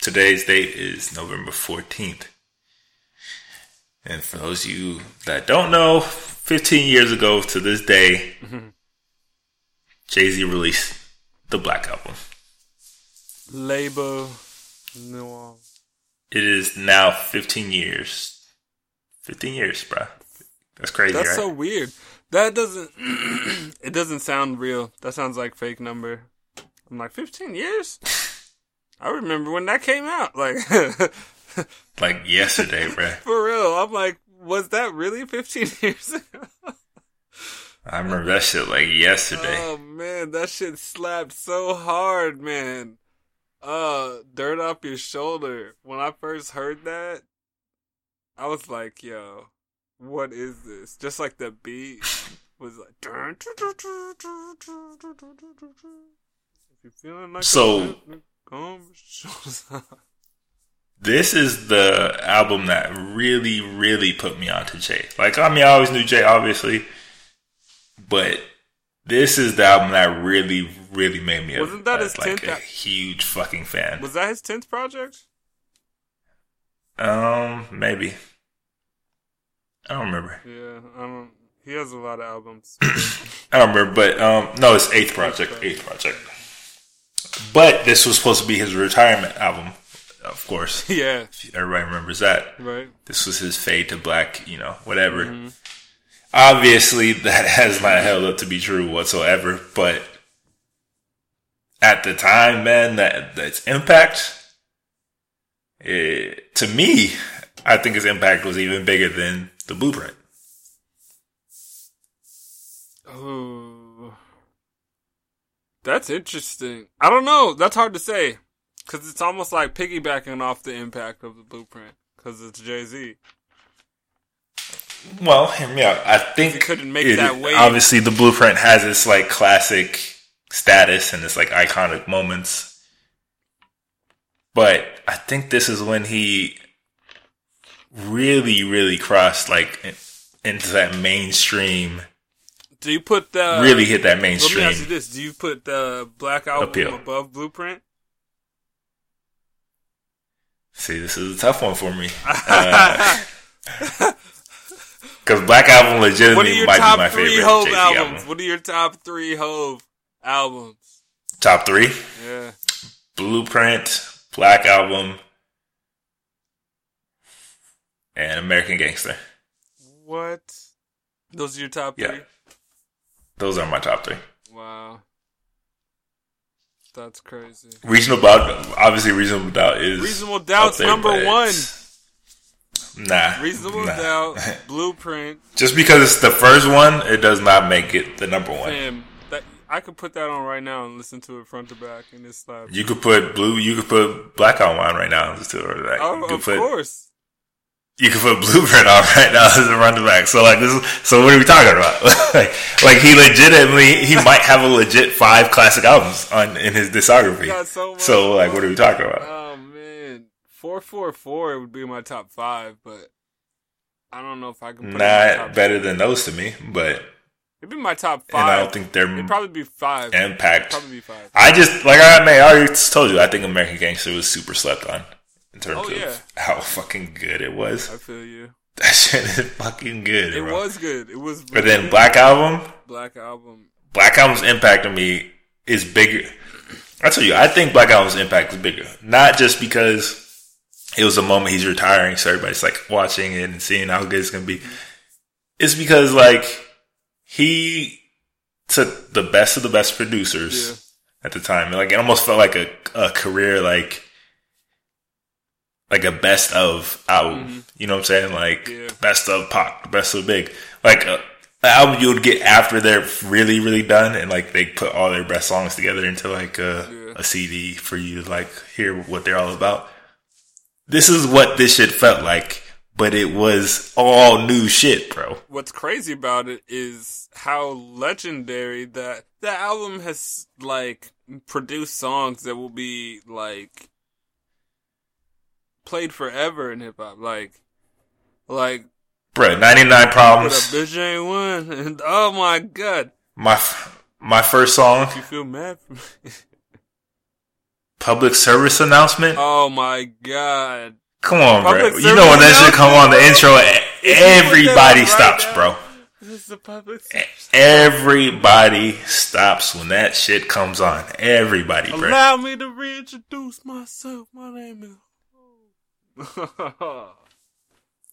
today's date is November fourteenth, and for those of you that don't know, fifteen years ago to this day, Jay Z released the Black Album. Labor Noir. It is now fifteen years. Fifteen years, bro. That's crazy, That's right? so weird. That doesn't. <clears throat> it doesn't sound real. That sounds like fake number. I'm like 15 years. I remember when that came out. Like <laughs> like yesterday, bro. <laughs> for real. I'm like, was that really 15 <laughs> years ago? I remember that shit like yesterday. Oh man, that shit slapped so hard, man. Uh, dirt off your shoulder. When I first heard that, I was like, yo, what is this? Just like the beat was like. <laughs> If you're feeling like So- come. This is the album that really, really put me onto Jay. Like, I mean, I always knew Jay, obviously, but this is the album that really, really made me a, Wasn't that his like 10th a al- huge fucking fan. Was that his tenth project? Um, maybe. I don't remember. Yeah, I don't. He has a lot of albums. <coughs> I don't remember, but um, no, it's eighth project. Eighth project. But this was supposed to be his retirement album, of course. <laughs> yeah, Everybody remembers that. right. This was his fade to black, you know, whatever. Obviously, that <laughs> has not held up to be true whatsoever. But at the time, man, that that's impact. It, to me, I think his impact was even bigger than the blueprint. Ooh. That's interesting. I don't know. That's hard to say. Because it's almost like piggybacking off the impact of the blueprint. Because it's Jay Z. Well, out. I think He couldn't make it, that wave. Obviously, the blueprint has its like classic status and its like iconic moments. But I think this is when he really, really crossed like into that mainstream. Do you put the. really hit that mainstream? Let me ask you this. Do you put the Black Album Appeal. above Blueprint? See, this is a tough one for me. <laughs> Uh, Because Black Album legitimately might be my favorite Hove Jay-Z albums? album. What are your top three Hove albums? Top three: Yeah. Blueprint, Black Album, and American Gangster. What? Those are your top Yeah. three? Those are my top three. Wow. That's crazy. Reasonable Doubt, obviously, Reasonable Doubt is Reasonable Doubt's there, number one. Nah, Reasonable nah. Doubt, <laughs> Blueprint, Just because it's the first one, it does not make it the number one. Fam. That I could put that on right now and listen to it front to back, and it's like, You could put blue. You could put Black on on right now. Just to like, oh, of put course. you could put Blueprint on <laughs> right now as a run to back. So like this. Is, so what are we talking about? <laughs> like, like he legitimately he might have a legit five classic albums on in his discography. So. So like, what are we talking about? Man, four four four would be my top five, but I don't know if I can. Put it in my Not better than those to me, but It'd be my top and I don't think they're It'd probably be five. impact. Probably be five. I just like I, may, I already told you. I think American Gangster was super slept on in terms Oh, of yeah. how fucking good it was. I feel you. That shit is fucking good. It bro. was good. It was. But really then Black Album, Black album. Black Album's impact on me is bigger. I tell you, I think Black Album's impact is bigger. Not just because it was a moment he's retiring, so everybody's like watching it and seeing how good it's gonna be. It's because like he took the best of the best producers Yeah. at the time. Like it almost felt like a a career like like a best of album. You know what I'm saying? Like Mm-hmm. Yeah. best of pop, best of big. Like uh, an album you would get after they're really really done and like they put all their best songs together into like a, Yeah. a CD for you to like hear what they're all about. This is what this shit felt like, but it was all new shit, bro. What's crazy about it is how legendary that that album has like produced songs that will be like played forever in hip hop. Like, like, bro, ninety nine problems. Bitch ain't one. And, <laughs> oh my god, my my first song. You feel mad? <laughs> Public service announcement. Oh my god! Come on, Public bro. You know when that shit come on the intro, everybody stops, right bro. This is a public service. Everybody stops when that shit comes on. Everybody, bro. Allow me to reintroduce myself. My name is.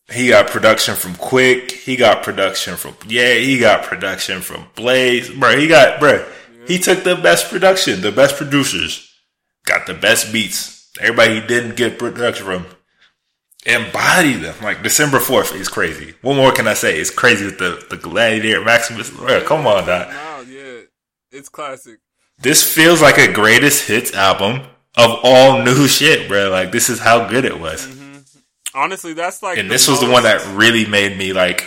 <laughs> he got production from Quik. He got production from yeah. He got production from Blaze, bro. He got bro. He took the best production, the best producers got the best beats. Everybody he didn't get production from embody them. Like December fourth is crazy. What more can I say? It's crazy with the the Gladiator Maximus. Bro, come on, dog. Wow, yeah, it's classic. This feels like a greatest hits album of all new shit, bro. Like this is how good it was. Mm-hmm. Honestly, that's like, and this was the one that really made me like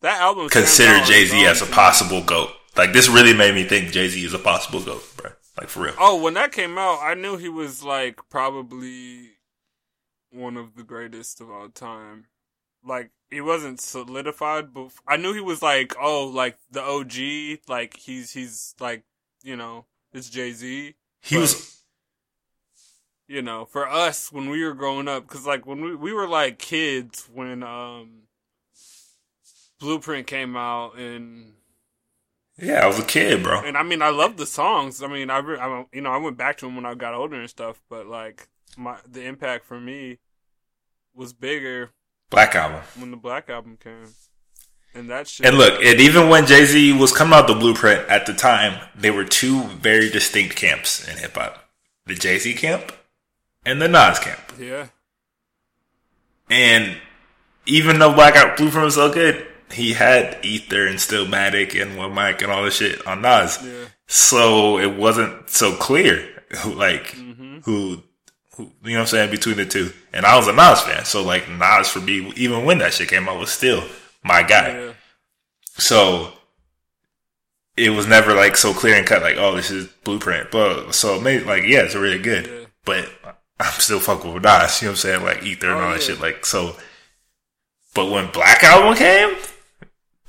that album consider Jay Z as a possible goat. Like this really made me think Jay Z is a possible goat, bro. Like for real. Oh, when that came out, I knew he was like probably one of the greatest of all time. Like he wasn't solidified, but I knew he was like, oh, like the OG. Like he's he's like, you know, it's Jay Z. He but, was. You know, for us when we were growing up, because like when we we were like kids when um Blueprint came out and yeah, I was a kid, bro. And I mean, I love the songs. I mean, I, I you know I went back to them when I got older and stuff. But like my the impact for me was bigger. Black album when the Black album came, and that shit. And look, and even when Jay Z was coming out the Blueprint at the time, there were two very distinct camps in hip hop: the Jay Z camp and the Nas camp. Yeah. And even though Black Out Blueprint was so good, he had Ether and Stillmatic and One Mic and all this shit on Nas. Yeah. So it wasn't so clear, <laughs> like mm-hmm. who, who, you know what I'm saying, between the two. And I was a Nas fan, so like Nas for me, even when that shit came out, was still my guy. Yeah. So it was never like so clear and cut, like oh, this is Blueprint. But so maybe like yeah, it's really good, yeah. but I'm still fucking with Nas. You know what I'm saying, like Ether and oh, all that shit. Like so. But when Black Album came,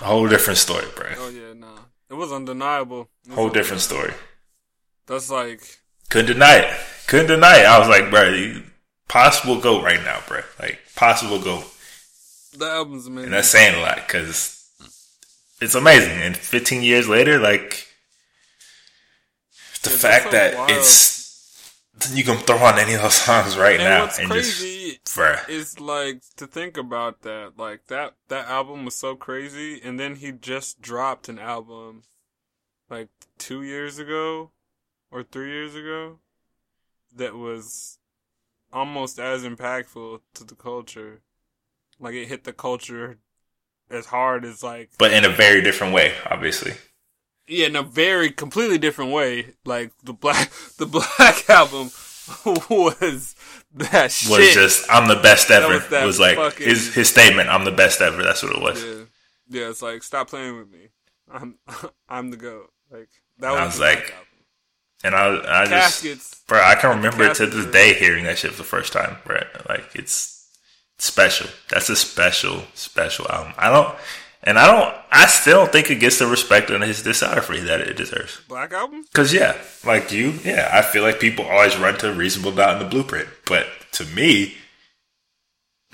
a whole different story, bro. Oh yeah, nah. It was undeniable. It was whole undeniable. different story. That's like couldn't deny it. Couldn't deny it. I was like, bro, possible goat right now, bro. Like possible goat. The album's amazing. And that's saying a lot because it's amazing. And 15 years later, like the yeah, fact so that wild. it's <laughs> you can throw on any of those songs right and now what's and crazy just bruh. is like to think about that like that that album was so crazy and then he just dropped an album like two years ago or three years ago that was almost as impactful to the culture like it hit the culture as hard as like but in a very different way obviously yeah, in a very completely different way. Like the black, <laughs> the black <laughs> album was that shit. Was just I'm the best ever. Was, was like fucking, his his statement. I'm the best ever. That's what it was. Yeah, yeah. It's like stop playing with me. I'm <laughs> I'm the goat. Like that was, was like, and I I just bro. I can remember to this day hearing that shit for the first time, bro. Like it's special. That's a special special album. I don't. And I don't, I still don't think it gets the respect in his discography that it deserves. Black album? Cause yeah, like you, yeah, I feel like people always run to Reasonable Doubt in the Blueprint, but to me, <laughs>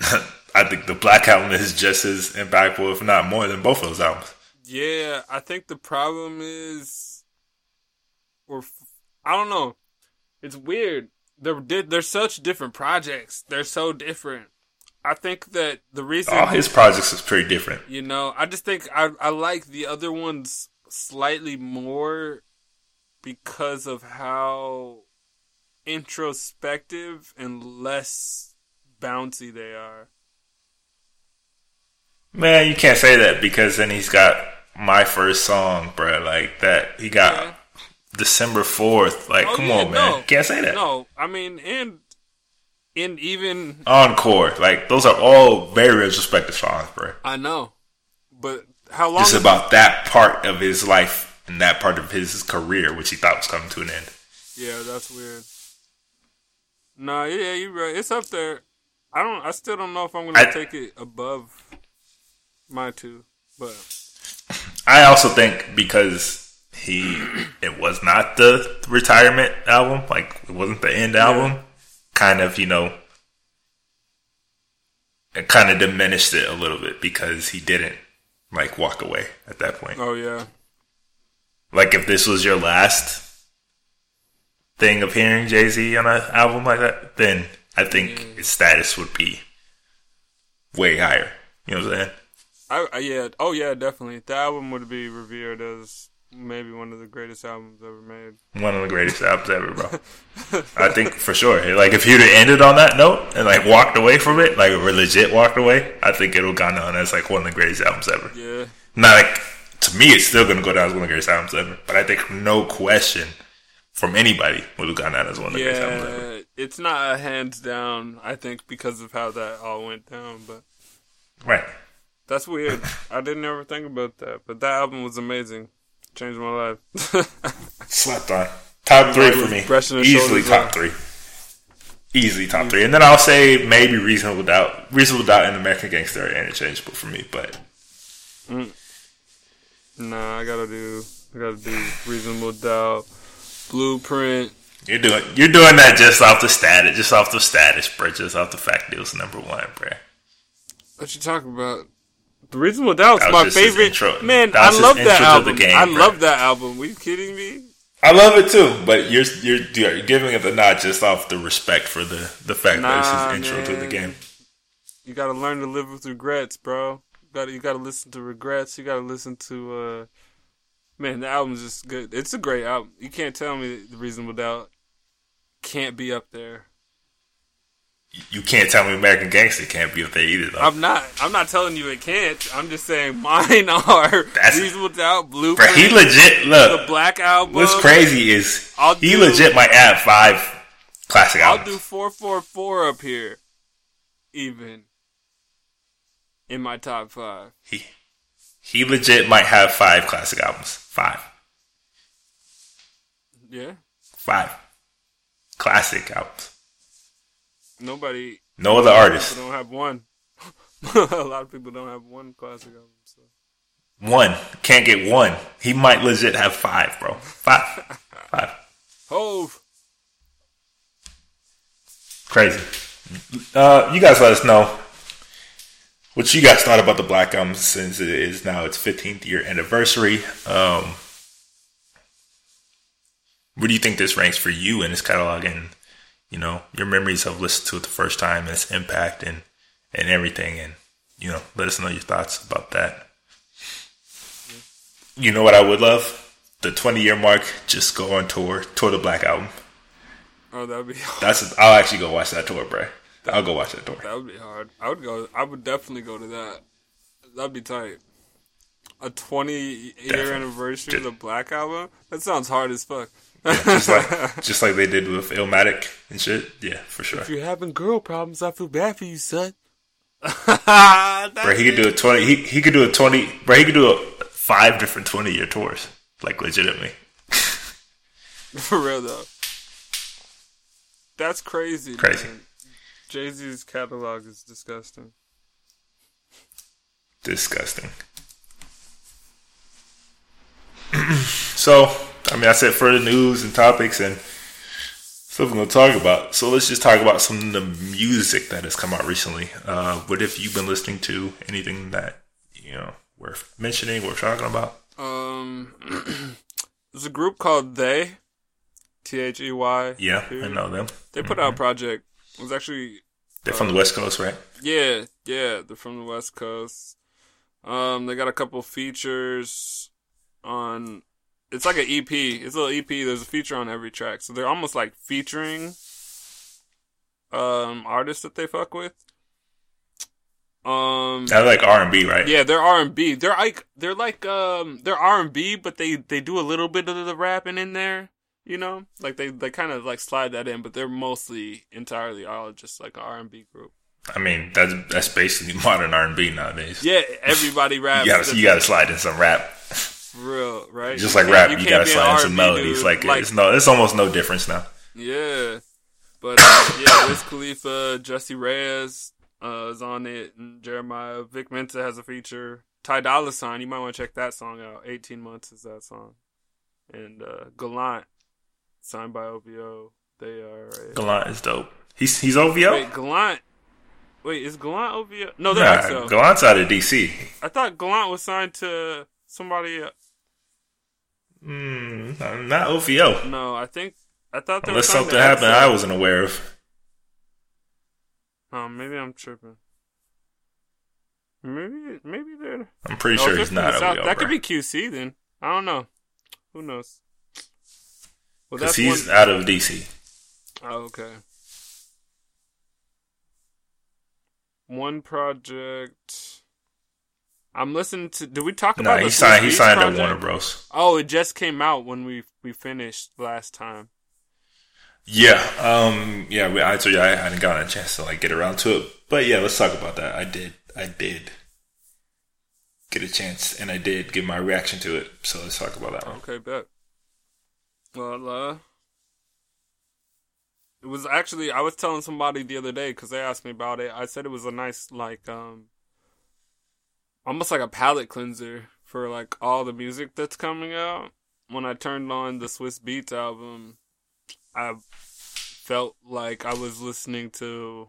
I think the Black album is just as impactful, if not more, than both of those albums. Yeah, I think the problem is, or I don't know, it's weird. They're they're such different projects. They're so different. I think that the reason all his projects is pretty different. You know, I just think I I like the other ones slightly more because of how introspective and less bouncy they are. Man, you can't say that because then he's got my first song, bro. Like that, he got yeah. December fourth. Like, oh, come yeah, on, man, no, can't say that. No, I mean, and And even Encore, like those are all very respected songs, bro. I know, but how long? Just about that part of his life and that part of his career, which he thought was coming to an end. Yeah, that's weird. Nah, yeah, you're right. It's up there. I don't. I still don't know if I'm gonna I- take it above my two, but <laughs> I also think because he it was not the retirement album, like it wasn't the end album, kind of, you know, it kind of diminished it a little bit because he didn't like walk away at that point. oh yeah, Like if this was your last thing of hearing Jay Z on an album like that, then I think his status would be way higher. You know what I'm saying? I, I yeah. Oh yeah, definitely. The album would be revered as maybe one of the greatest albums ever made. One of the greatest albums ever, bro. <laughs> I think for sure. Like if you'd have ended on that note and like walked away from it, like legit walked away, I think it'll gone down as like one of the greatest albums ever. Yeah, Not like to me, it's still gonna go down as one of the greatest albums ever. But I think no question from anybody would have gone down as one of the greatest albums ever. It's not a hands down. I think because of how that all went down, but Right. that's weird. <laughs> I didn't ever think about that, but that album was amazing. Changed my life. <laughs> Slept on. Top three for me. Easily top three. Easily top three. And then I'll say maybe reasonable doubt. Reasonable doubt and American Gangster are interchangeable for me, but mm. nah, I gotta do. I gotta do reasonable doubt. Blueprint. You're doing you're doing that just off the status, just off the status, bro. Just off the fact it was number one, bro. What you talking about? The Reasonable Doubt's That was my favorite. Man, I love that album. game, I bro. love that album. Were you kidding me? I love it too, but you're you're, you're giving it the nod just off the respect for the the fact Nah, that it's his intro to the game. You gotta learn to live with regrets, bro. You gotta you gotta listen to regrets. You gotta listen to uh man, the album's just good. It's a great album. You can't tell me the Reasonable Doubt can't be up there. You can't tell me American Gangster can't be up there either, though. I'm not I'm not telling you it can't. I'm just saying mine <laughs> are That's- Reasonable Doubt, Bro, he legit look the. Black Album. What's crazy is I'll he do- legit might add five classic albums. I'll do four four four up here. Even in my top five. He he legit might have five classic albums. Five, Yeah. five classic albums. Nobody No other artist. Don't have one. <laughs> a lot of people don't have one classic album. So. One can't get one. He might legit have five, bro. Five, five. Hove. Crazy. Uh, you guys let us know what you guys thought about the Black Album since it is now its 15th year anniversary. Um, where do you think this ranks for you in its catalog and you know your memories of listening to it the first time and its impact and and everything and you know let us know your thoughts about that. You know what I would love the 20 year mark. Just go on tour, tour the Black Album. Oh, that'd be hard. That's I'll actually go watch that tour, bro. I'll go watch that tour. That would be hard. I would go. I would definitely go to that. That'd be tight. A 20 year anniversary of the Black Album? That sounds hard as fuck. Just like just like they did with Illmatic and shit. Yeah, for sure. if you're having girl problems, I feel bad for you, son. That's <laughs> Bro, he could do a twenty. He he could do a twenty. Bro, he could do a five different twenty year tours, like legitimately. <laughs> For real though. That's crazy. Crazy. Jay Z's catalog is disgusting. Disgusting. <clears throat> so, I mean, I said for the news and topics and stuff we're gonna talk about. So let's just talk about some of the music that has come out recently. Uh, what have you been listening to? Anything that you know worth mentioning, worth talking about? Um, <clears throat> there's a group called They, T H E Y. Yeah, I know them. They put out a project. It was actually They're from the West Coast, right? yeah, yeah. They're from the West Coast. Um, they got a couple features on. It's like an EP. It's a little EP. There's a feature on every track, so they're almost like featuring um artists that they fuck with. Um, I like R and B, right? yeah, they're R and B. They're like they're like um they're R and B, but they they do a little bit of the rapping in there. You know, like they they kind of like slide that in, but they're mostly entirely all just like an R and B group. I mean, that's that's basically <laughs> modern R and B nowadays. Yeah, everybody raps. you gotta you gotta slide in some rap. Real right. Just like You rap, you, gotta can't be an slide some melodies. dude. Like, Like- it's no, it's almost no difference now. Yeah, but uh, <coughs> yeah, Wiz Khalifa, Jessie Reyez uh, is on it, and Jeremiah Vic Mensa has a feature. Ty Dolla Sign, you might want to check that song out. Eighteen months is that song, and uh, Gallant, signed by OVO. They are a, Gallant is dope. He's he's OVO. wait Gallant. Wait, is Gallant OVO? No, they're Nah, EXO. Gallant's out of DC. I thought Gallant was signed to somebody. uh, Mm, not OVO. No, I think I thought they Unless signed something happened I wasn't aware of. Oh, maybe I'm tripping. Maybe maybe they're. I'm pretty Oh, sure he's not OVO. That could be QC then. I don't know. Who knows? Well, Because that's he's one. out of DC. Oh, okay. One project. I'm listening to. Did we talk No, about he the signed. He signed project? Warner Bros. Oh, it just came out when we we finished last time. Yeah, um, yeah. we- I told you I hadn't gotten a chance to like get around to it, but yeah, let's talk about that. I did. I did get a chance, and I did give my reaction to it. So let's talk about that one. Okay, bet. Well, uh, it was actually I was telling somebody the other day because they asked me about it. I said it was a nice like um, almost like a palate cleanser for like all the music that's coming out. When I turned on the Swizz Beatz album, I felt like I was listening to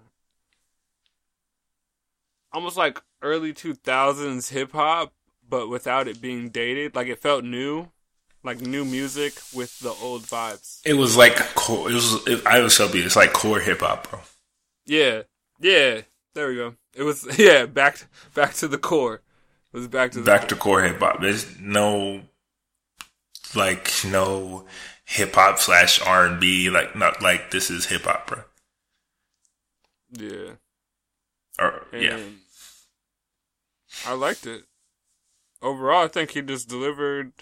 almost like early 2000s hip hop, but without it being dated. Like it felt new, like new music with the old vibes. It was like core. It was. It, I was so beat. It's like core hip hop, bro. Yeah, yeah. There we go. It was <laughs> yeah back back to the core. It was back to Back to core hip hop. There's no like no hip hop slash R and B. Like not like this is hip hop, bro. yeah. Or And yeah. I liked it. Overall, I think he just delivered.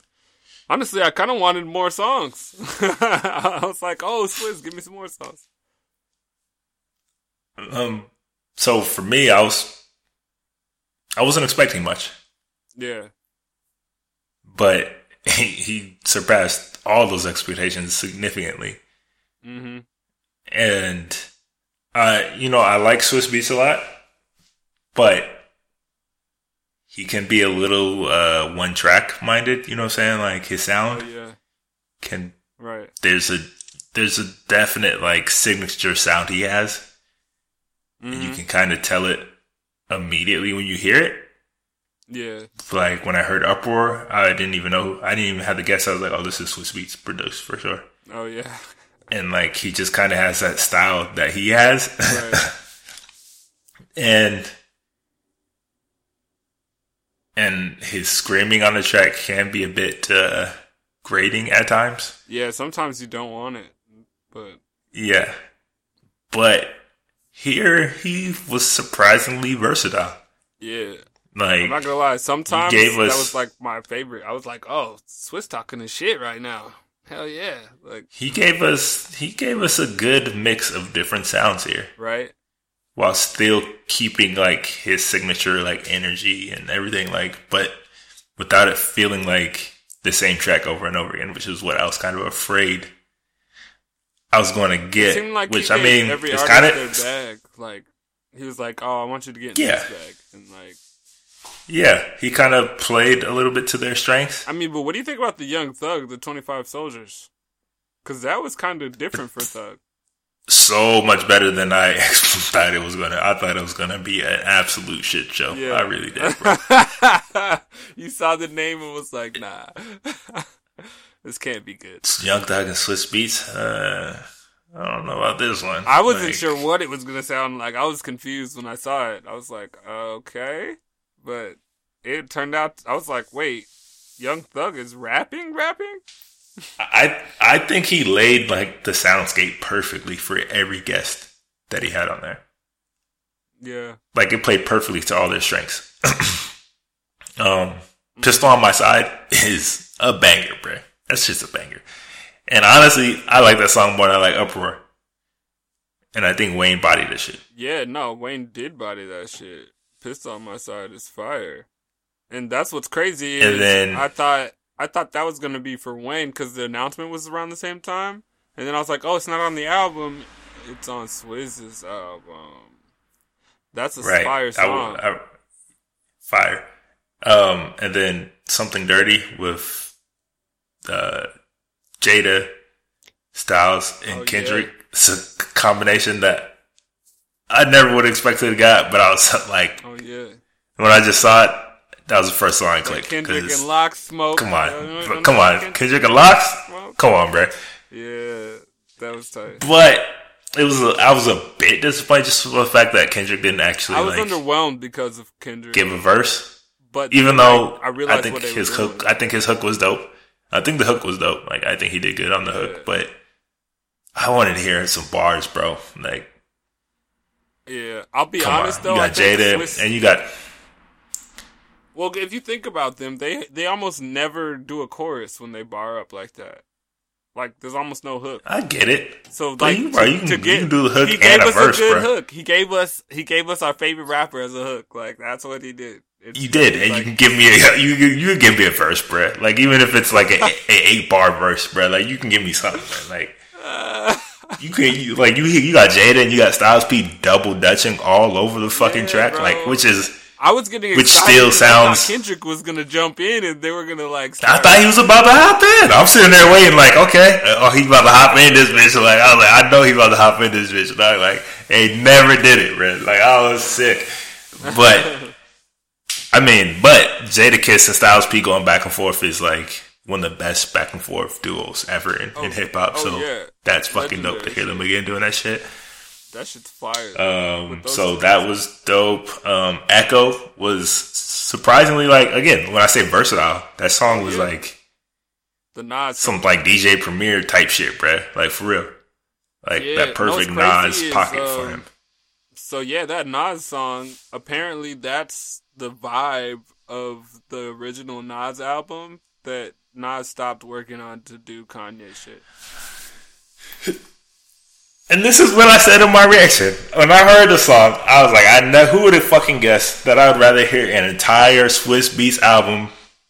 Honestly, I kind of wanted more songs. <laughs> I was like, "Oh, Swizz, give me some more songs." Um. So for me, I was. I wasn't expecting much. Yeah, but <laughs> he, he surpassed all those expectations significantly. hmm And I, you know, I like Swizz Beatz a lot, but he can be a little uh, one track minded. You know what I'm saying? Like his oh sound yeah, can. right. There's a there's a definite like signature sound he has, and you Mhm. can kind of tell it immediately when you hear it. Yeah, Like when I heard Uproar, I didn't even know. I didn't even have to guess. I was like, "Oh, this is Swizz Beatz produced for sure." oh yeah, and like he just kind of has that style that he has Right. <laughs> and and his screaming on the track can be a bit uh grating at times yeah. Sometimes you don't want it, but yeah but here he was surprisingly versatile yeah. like I'm not gonna lie. Sometimes that us- was like my favorite. I was like, "Oh, Swizz talking his shit right now." Hell yeah! Like he gave us he gave us a good mix of different sounds here right? while still keeping like his signature like energy and everything like but without it feeling like the same track over and over again which is what i was kind of afraid i was going to get like which i mean every it's kind of bag. Like he was like, "Oh, I want you to get in Yeah. this bag," and like, yeah he kind of played a little bit to their strengths I mean, but what do you think about the Young Thug, the Twenty Five Soldiers? Because that was kind of different for Thug. so much better than i <laughs> thought it was gonna i thought it was gonna be an absolute shit show Yeah. i really did bro. <laughs> you saw the name and was like, "Nah, <laughs> this can't be good." young thug and swizz beatz uh i don't know about this one I wasn't Like, sure what it was gonna sound like. I was confused when I saw it. I was like, okay, but it turned out I was like, wait, Young Thug is rapping, rapping. I I think he laid like the soundscape perfectly for every guest that he had on there. Yeah, Like it played perfectly to all their strengths. <clears throat> um, Pistol on my side <laughs> is a banger, bro. That's just a banger. And honestly, I like that song more than I like Uproar. And I think Wayne bodied that shit. Yeah, no, Wayne did body that shit. Pistol on my side is fire, and that's what's crazy. Is And then- I thought I thought that was gonna be for Wayne because the announcement was around the same time, and then I was like, oh, it's not on the album. It's on Swizz's album. That's a Right. fire I song. would- I- fire. Um, and then something dirty with uh, Jada, Styles, and Oh, Kendrick. It's a combination that I never would have expected to get, but I was <laughs> like, oh yeah, when I just saw it, that was the first line I clicked. Kendrick and Lock Smoke. come on, uh, come on, Kendrick- Kendrick and LOX. Smoke. Come on, bro. Yeah, that was tight. But it was a, I was a bit disappointed just for the fact that Kendrick didn't actually I was like underwhelmed because of Kendrick. give a verse. but even though I I, realized think what his hook, doing. I think his hook was dope. I think the hook was dope. Like I think he did good on the hook, but I wanted to hear some bars, bro. Like, Yeah, I'll be honest on, though. you I got think Jada, Swizz- and you got well, if you think about them, they they almost never do a chorus when they bar up like that. Like there's almost no hook. I get it. So like you- bro, to, you can- to you get, can do the hook he gave us verse, a good bro. hook. He gave us he gave us our favorite rapper as a hook. Like that's what he did. It's You did, and like- you can give me a <laughs> you you, can give me a verse, bro. Like even if it's like a, a eight bar verse, bro. Like you can give me something, man. Like. Uh, <laughs> you can you, like you you got Jada and you got Styles P double dutching all over the fucking Yeah, track, bro. like which is I was getting Which still sounds- Kendrick was gonna jump in and they were gonna like. I thought he was about to hop in. I'm sitting there waiting, like, okay, uh, oh, he's about to hop in this bitch. Like, I was like, I know he's about to hop in this bitch. And I was like, he never did it, bro. Like, I was sick. But, <laughs> I mean, but Jadakiss and Styles P going back and forth is like one of the best back and forth duos ever in, in hip hop. oh, so yeah. that's fucking dope to hear them again doing that shit. that shit's fire. Um, so that was dope. Um, Echo was surprisingly like again when I say versatile, that song was Yeah. like the Nas some like DJ Premier type shit, bruh. Like for real. Like Yeah, that perfect Nas is, pocket for um, him. So yeah, that Nas song. Apparently, that's the vibe of the original Nas album that Nas stopped working on to do Kanye shit. <laughs> And this is what I said in my reaction. When I heard the song, I was like, I know who would have fucking guessed that I would rather hear an entire Swizz Beatz album,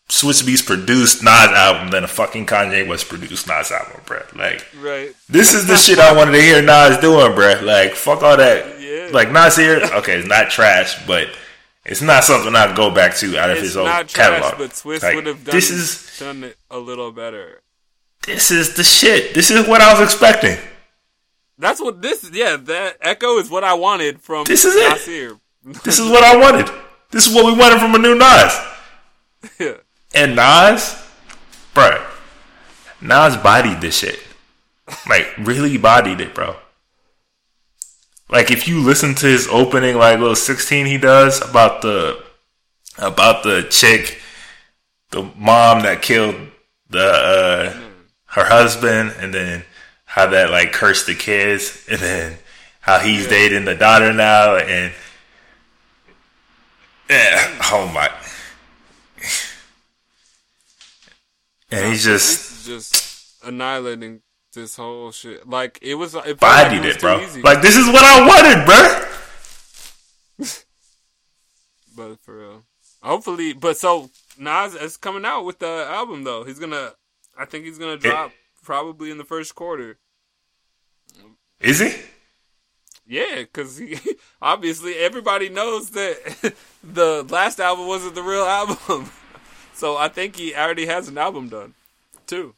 Swizz Beatz produced Nas album than a fucking Kanye West produced Nas album, bruh. Like Right. This is the shit I wanted to hear Nas doing, bruh. Like, fuck all that. Yeah. Like, Nas here, okay, it's not trash, but it's not something I'd go back to out of It's his old trash, catalog. but Swizz Like, would have done, this is done it a little better. this is the shit. This is what I was expecting. That's what this. Yeah, that Echo is what I wanted from This is it. <laughs> This is what I wanted. This is what we wanted from a new Nas. yeah. <laughs> And Nas, bruh, Nas bodied this shit. Like, really bodied it, bro. Like, if you listen to his opening, like, little 16 he does about the, about the chick, the mom that killed the, uh, her husband, and then how that, like, cursed the kids, <laughs> and then how he's dating the daughter now, and, yeah, oh my. And he's just just annihilating this whole shit. Like it was. It like bodied it, bro. easy. Like this is what I wanted, bro. <laughs> But for real. Hopefully, but so Nas is coming out with the album though. He's gonna, I think he's gonna drop probably in the first quarter. Is he? Yeah, because he <laughs> obviously everybody knows that <laughs> the last album wasn't the real album. So I think he already has an album done, too.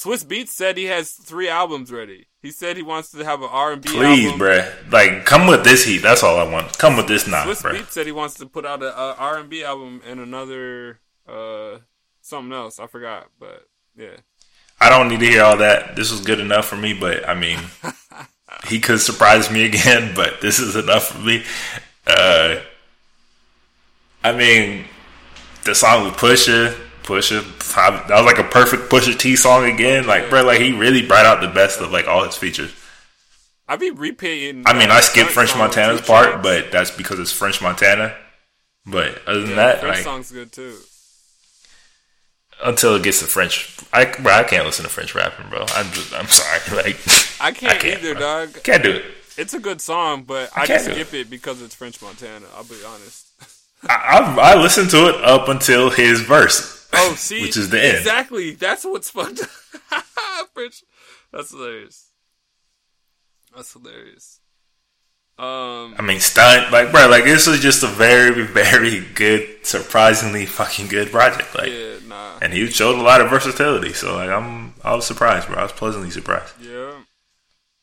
Swizz Beatz said he has three albums ready. He said he wants to have an R and B Please, album. bruh. Like, come with this heat. That's all I want. Come with this Nas, Swizz bruh. Beatz said he wants to put out an R and B album and another uh something else. I forgot, but yeah. I don't need to hear all that. This was good enough for me, but I mean, <laughs> he could surprise me again, <laughs> but this is enough for me. Uh, I mean, the song with Pusha, Pusha, that was like a perfect Pusha T song again. Like, bro, like he really brought out the best of like all his features. I be repaying. I mean, I skipped French Montana's part, but that's because it's French Montana. But other than Yeah, that, French like, song's good too. until it gets to French. I bro, I can't listen to French rapping, bro. I'm just, I'm sorry, <laughs> like I can't, can't, either, bro. dog. can't do it. It's a good song, but I, I just skip it because it's French Montana. I'll be honest. I, I I listened to it up until his verse. Oh, <laughs> see, which is the end. Exactly. That's what's fucked. <laughs> up. That's hilarious. That's hilarious. Um, I mean, stunt like bro, like this was just a very very good, surprisingly fucking good project. Like, yeah, nah, and he showed a lot of versatility. So like, I'm I was surprised, bro. I was pleasantly surprised. yeah.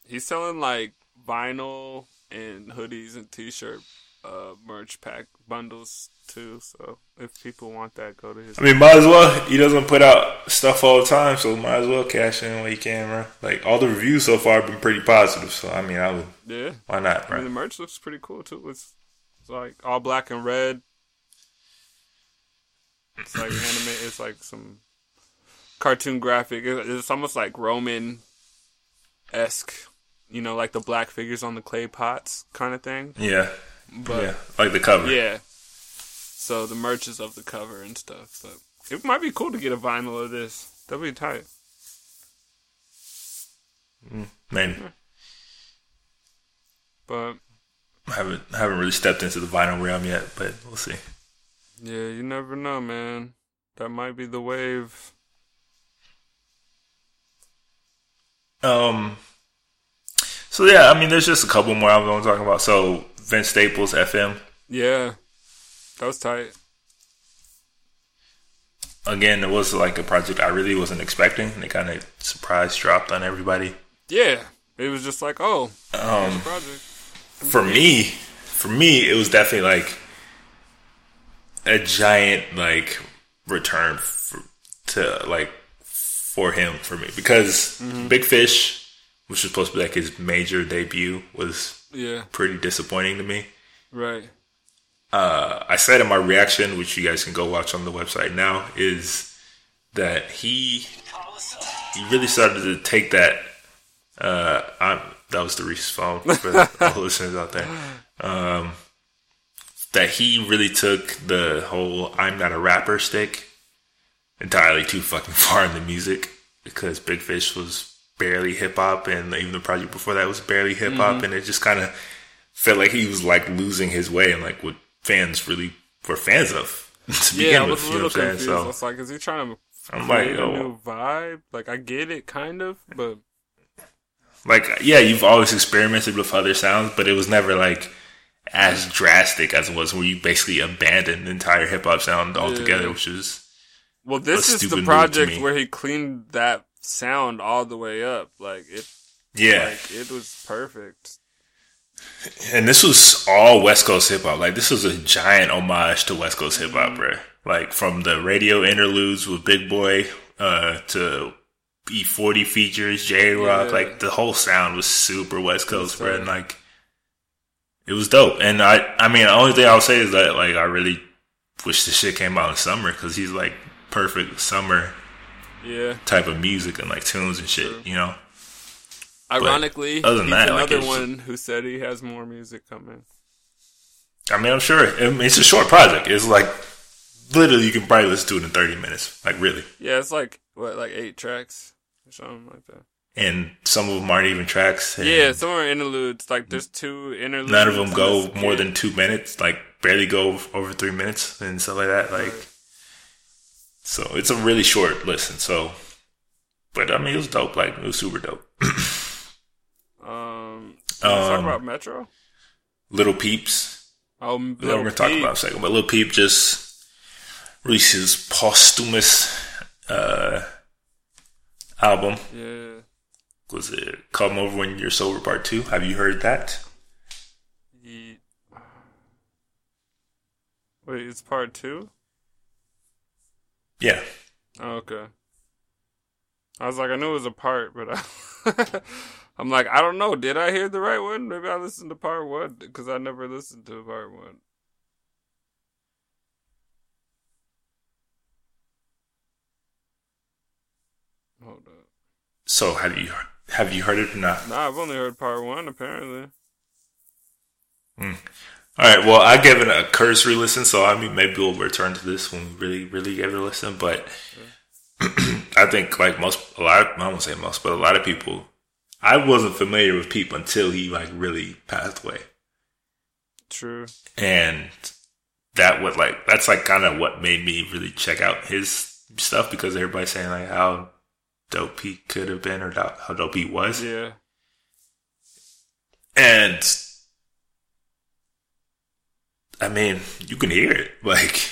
He's selling like vinyl and hoodies and t-shirt uh, merch pack bundles too. So if people want that, go to his. I mean, might as well. He doesn't put out stuff all the time, so might as well cash in when you can, bro. Like all the reviews so far have been pretty positive. So I mean, I would. Yeah, Why not, I mean the merch looks pretty cool too. It's, it's like all black and red. It's like <laughs> anime. It's like some cartoon graphic. It's almost like Roman esque. You know, like the black figures on the clay pots kind of thing. Yeah, But yeah, like the cover. yeah. So the merch is of the cover and stuff. But it might be cool to get a vinyl of this. That'd be tight. man. But I haven't haven't really stepped into the vinyl realm yet, but we'll see. yeah, you never know, man. That might be the wave. Um. So yeah, I mean, there's just a couple more I want to talk about. So Vince Staples, FM. Yeah. That was tight. Again, it was like a project I really wasn't expecting. It kind of surprise dropped on everybody. Yeah. It was just like, oh, Um, project. for me, for me, it was definitely like a giant like return for, to like for him for me because Big Fish, which was supposed to be like his major debut, was Yeah. pretty disappointing to me. Right. Uh, I said in my reaction, which you guys can go watch on the website now, is that he he really started to take that. Uh, I'm, that was the Reese's phone for the listeners out there. Um, that he really took the whole "I'm not a rapper" stick entirely too fucking <laughs> far in the music because Big Fish was barely hip hop, and even the project before that was barely hip hop, and it just kind of felt like he was like losing his way and like what fans really were fans of <laughs> to begin Yeah, I with. was a You know little I'm saying? confused. I was like, is he trying to I'm like, a oh. new vibe? Like, I get it, kind of, but like, yeah, you've always experimented with other sounds, but it was never like as drastic as it was where you basically abandoned the entire hip hop sound altogether, Yeah. which is well, this A is the project where he cleaned that sound all the way up. Like it, yeah. like it was perfect. And this was all West Coast hip hop. Like this was a giant homage to West Coast hip hop, bro. Like from the radio interludes with Big Boy uh, to E40 features, Jay Rock. Yeah. Like the whole sound was super West Coast, bro. And like it was dope. And I, I mean, the only thing I'll say is that like I really wish this shit came out in summer because he's like perfect summer Yeah. type of music and like tunes and shit. You know. Ironically, other than he's that, like, another it's- one who said he has more music coming. I mean, I'm sure I mean, it's a short project. It's like literally you can probably listen to it in 30 minutes. Like really. Yeah, it's like what, like eight tracks or something like that. And some of them aren't even tracks. and Yeah, some are interludes. Like there's two interludes. None of them go more kid. than two minutes. Like barely go over three minutes and stuff like that. Like, so it's a really short listen. So, but I mean, it was dope. Like it was super dope. <clears throat> Um, let's talk Um, about Metro. Little Peeps. Oh, that we're gonna talk Peep. about a second. But Little Peep just released his posthumous uh, album. Yeah, Was it "Come Over When You're Sober" Part Two? Have you heard that? he. Wait, it's part two. Yeah. Oh, okay. I was like, I knew it was a part, but I, <laughs> I'm like, I don't know. Did I hear the right one? Maybe I listened to part one because I never listened to part one. Hold up. So have you have you heard it or not? Nah, I've only heard part one. Apparently. Hmm. All right. Well, I gave it a cursory listen, so I mean maybe we'll return to this when we really really give it a listen. But <clears throat> I think like most, a lot. Of, I won't say most, but a lot of people. I wasn't familiar with Peep until he like really passed away, True. and that would like that's like kind of what made me really check out his stuff because everybody's saying like how dope he could have been or how dope he was, Yeah. and I mean you can hear it <laughs> like.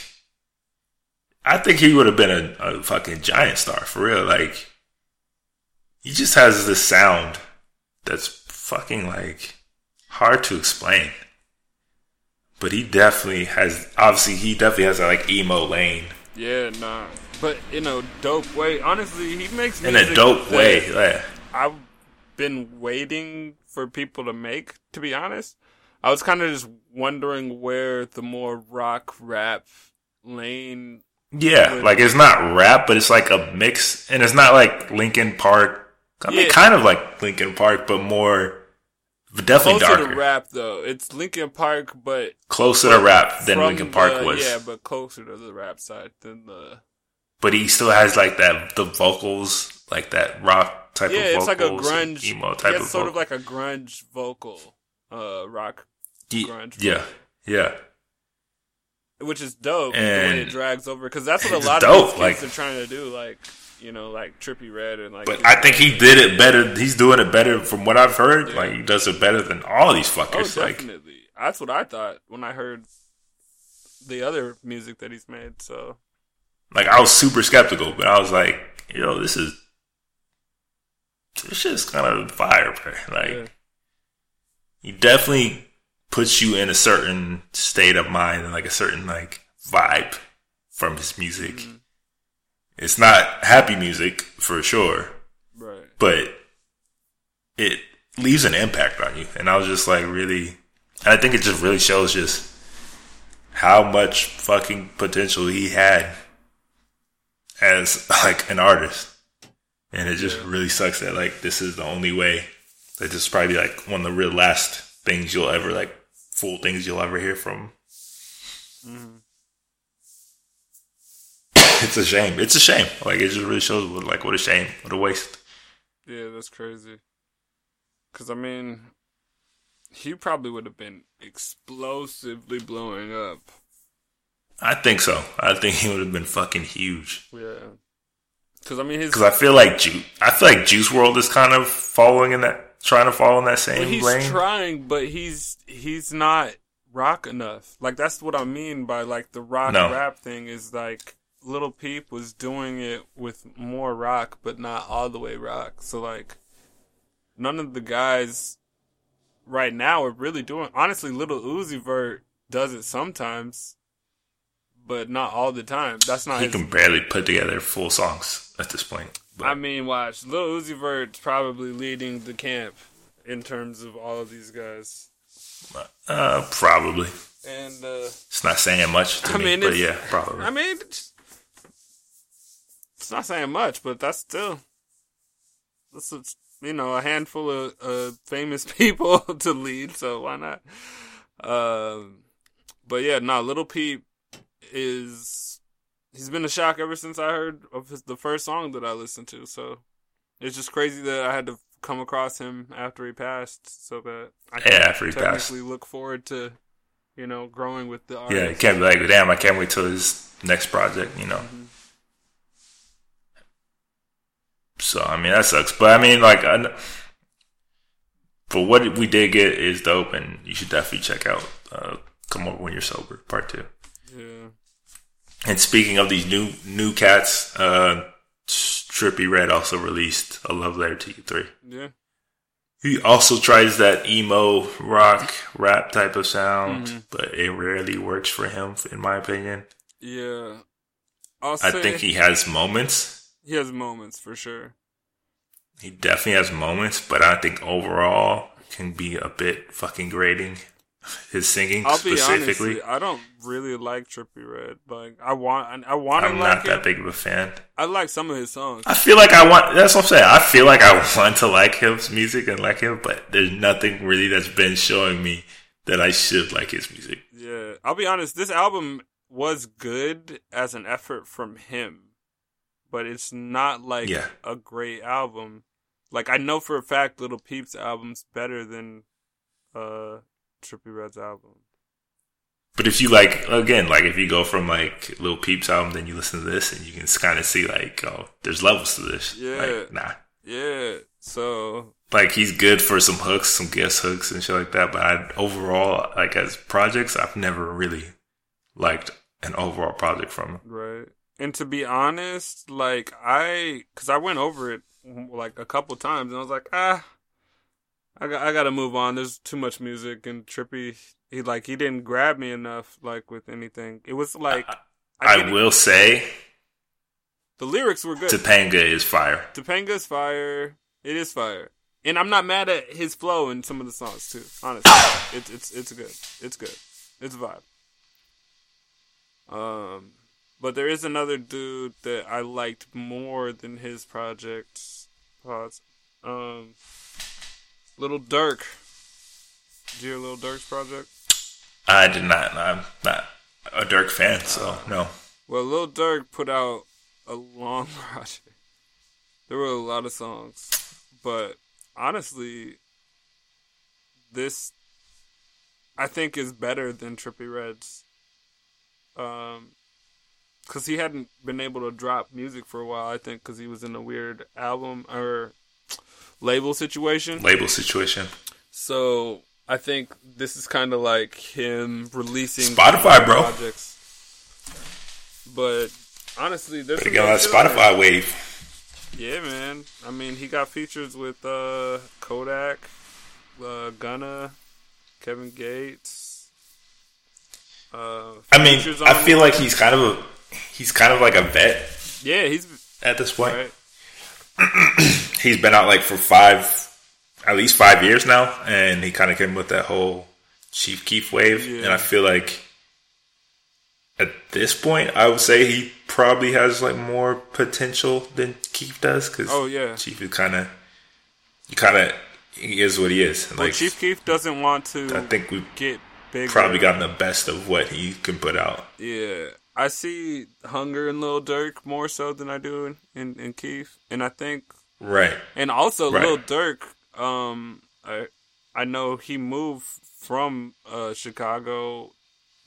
I think he would have been a, a fucking giant star for real. Like, he just has this sound that's fucking like hard to explain. But he definitely has, obviously, he definitely has a like emo lane Yeah, nah. But in a dope way. Honestly, he makes in a dope way. Yeah. I've been waiting for people to make, to be honest. I was kind of just wondering where the more rock rap lane Yeah, like it's not rap, but it's like a mix, and it's not like Linkin Park. I mean, Yeah. kind of like Linkin Park, but more, but definitely closer darker, to rap though. It's Linkin Park, but closer to rap than Linkin Park the- was. Yeah, but closer to the rap side than the. but he still has like that the vocals, like that rock type Yeah, of it's like a grunge. emo type yeah, of it's sort vocal. of like a grunge vocal, uh, rock, Ye- grunge yeah, yeah. which is dope. the way And it drags over because that's what <laughs> a lot dope, of these kids like- are trying to do. Like you know, like Trippie Redd and like. But I think he did it better. He's doing it better from what I've heard. Yeah. Like he does it better than all these Oh, fuckers. like definitely. That's what I thought when I heard the other music that he's made. So like I was super skeptical, but I was like, yo, this is this shit's kind of fire, bro. <laughs> Like yeah, he definitely puts you in a certain state of mind and like a certain like vibe from his music. Mm-hmm. It's not happy music for sure, right. but it leaves an impact on you. And I was just like really, I think it just really shows just how much fucking potential he had as <laughs> like an artist. And it just really sucks that like this is the only way that this is probably like one of the real last things you'll ever like full things you'll ever hear from. Mm-hmm. <laughs> it's a shame. It's a shame. Like it just really shows what like what a shame, what a waste. Yeah, that's crazy. Because I mean, he probably would have been explosively blowing up. I think so. I think he would have been fucking huge. Yeah. Because I mean, his Because I feel like Ju- I feel like Juice WRLD is kind of following in that, trying to follow in that same he's lane. trying, but he's he's not rock enough. Like that's what I mean by like the rock No. rap thing is like Little Peep was doing it with more rock, but not all the way rock. So like, none of the guys right now are really doing. Honestly, Little Uzi Vert does it sometimes, but not all the time. That's not he his can barely put together full songs at this point. But I mean, watch. Little Uzi Vert's probably leading the camp in terms of all of these guys. uh, probably And uh, it's not saying much to I me. mean, but yeah, probably. I mean, it's, not saying much, but that's still that's a, you know a handful of uh, famous <laughs> people <laughs> to lead. So why not? Um, but yeah, no, Little Peep is he's been a shock ever since I heard of his, the first song that I listened to. So it's just crazy that I had to come across him after he passed, so that I can Yeah, after he passed. technically look forward to you know growing with the yeah, artist. you can't be like, damn, I can't wait till his next project. You know. Mm-hmm. So I mean that sucks, but I mean like, I, but what we did get is dope, and you should definitely check out. Uh, Come over when you're sober, part two. yeah. And speaking of these new new cats, uh, Trippie Redd also released a love letter to you three. Yeah. He also tries that emo rock rap type of sound, Mm-hmm. but it rarely works for him, in my opinion. Yeah. I'll I think he has moments. He has moments for sure. He definitely has moments, but I think overall can be a bit fucking grating. His singing I'll honest, specifically, I don't really like Trippie Redd. Like I want, I want to I'm like not him. that big of a fan. I like some of his songs. I feel like I want. That's what I'm saying. I feel like I want to like his music and like him, but there's nothing really that's been showing me that I should like his music. Yeah, I'll be honest. This album was good as an effort from him, but it's not like Yeah. a great album. Like I know for a fact Little Peep's album's better than uh Trippie Redd's album. But if you like, again, like if you go from like Little Peep's album, then you listen to this, and you can kind of see like, oh, there's levels to this. Yeah. Like, nah. Yeah. So Like he's good for some hooks, some guest hooks and shit like that. But I, overall, like as projects, I've never really liked an overall project from him. Right. And to be honest, like I, cause I went over it like a couple times, and I was like, ah, I got, I got to move on. There's too much music, and Trippie, he like he didn't grab me enough, like with anything. It was like I, didn't- will say the lyrics were good. Topanga is fire. Topanga's fire. It is fire, and I'm not mad at his flow in some of the songs too. Honestly, <coughs> it's it's it's good. It's good. It's a vibe. Um, but there is another dude that I liked more than his projects. Pause. Um, Little Durk. Did you hear Little Durk's project? I did not. I'm not a Durk fan, so no. Well, Little Durk put out a long <laughs> project. There were a lot of songs, but honestly, this I think is better than Trippie Redd's. Um, because he hadn't been able to drop music for a while. I think because he was in a weird album or label situation. Label situation. So I think this is kind of like him releasing Spotify, bro. projects. But honestly, there's Better get on that good shit on there. Spotify wave. Yeah, man. I mean, he got features with uh, Kodak, uh, Gunna, Kevin Gates. Uh, I mean, I feel like he's kind of a he's kind of like a vet yeah, he's at this point. right. <clears throat> He's been out like for five, at least five years now, and he kind of came with that whole Chief Keef wave. Yeah. And I feel like at this point, I would say he probably has like more potential than Keef does because Oh yeah. Chief is kind of, he kind of he is what he is. Well, Like Chief Keef doesn't want to. I think we've get big. probably gotten the best of what he can put out. Yeah, I see Hunger in Lil Durk more so than I do in, in, Keith, and I think, Right. and also Right. Lil Durk. Um, I I know he moved from uh Chicago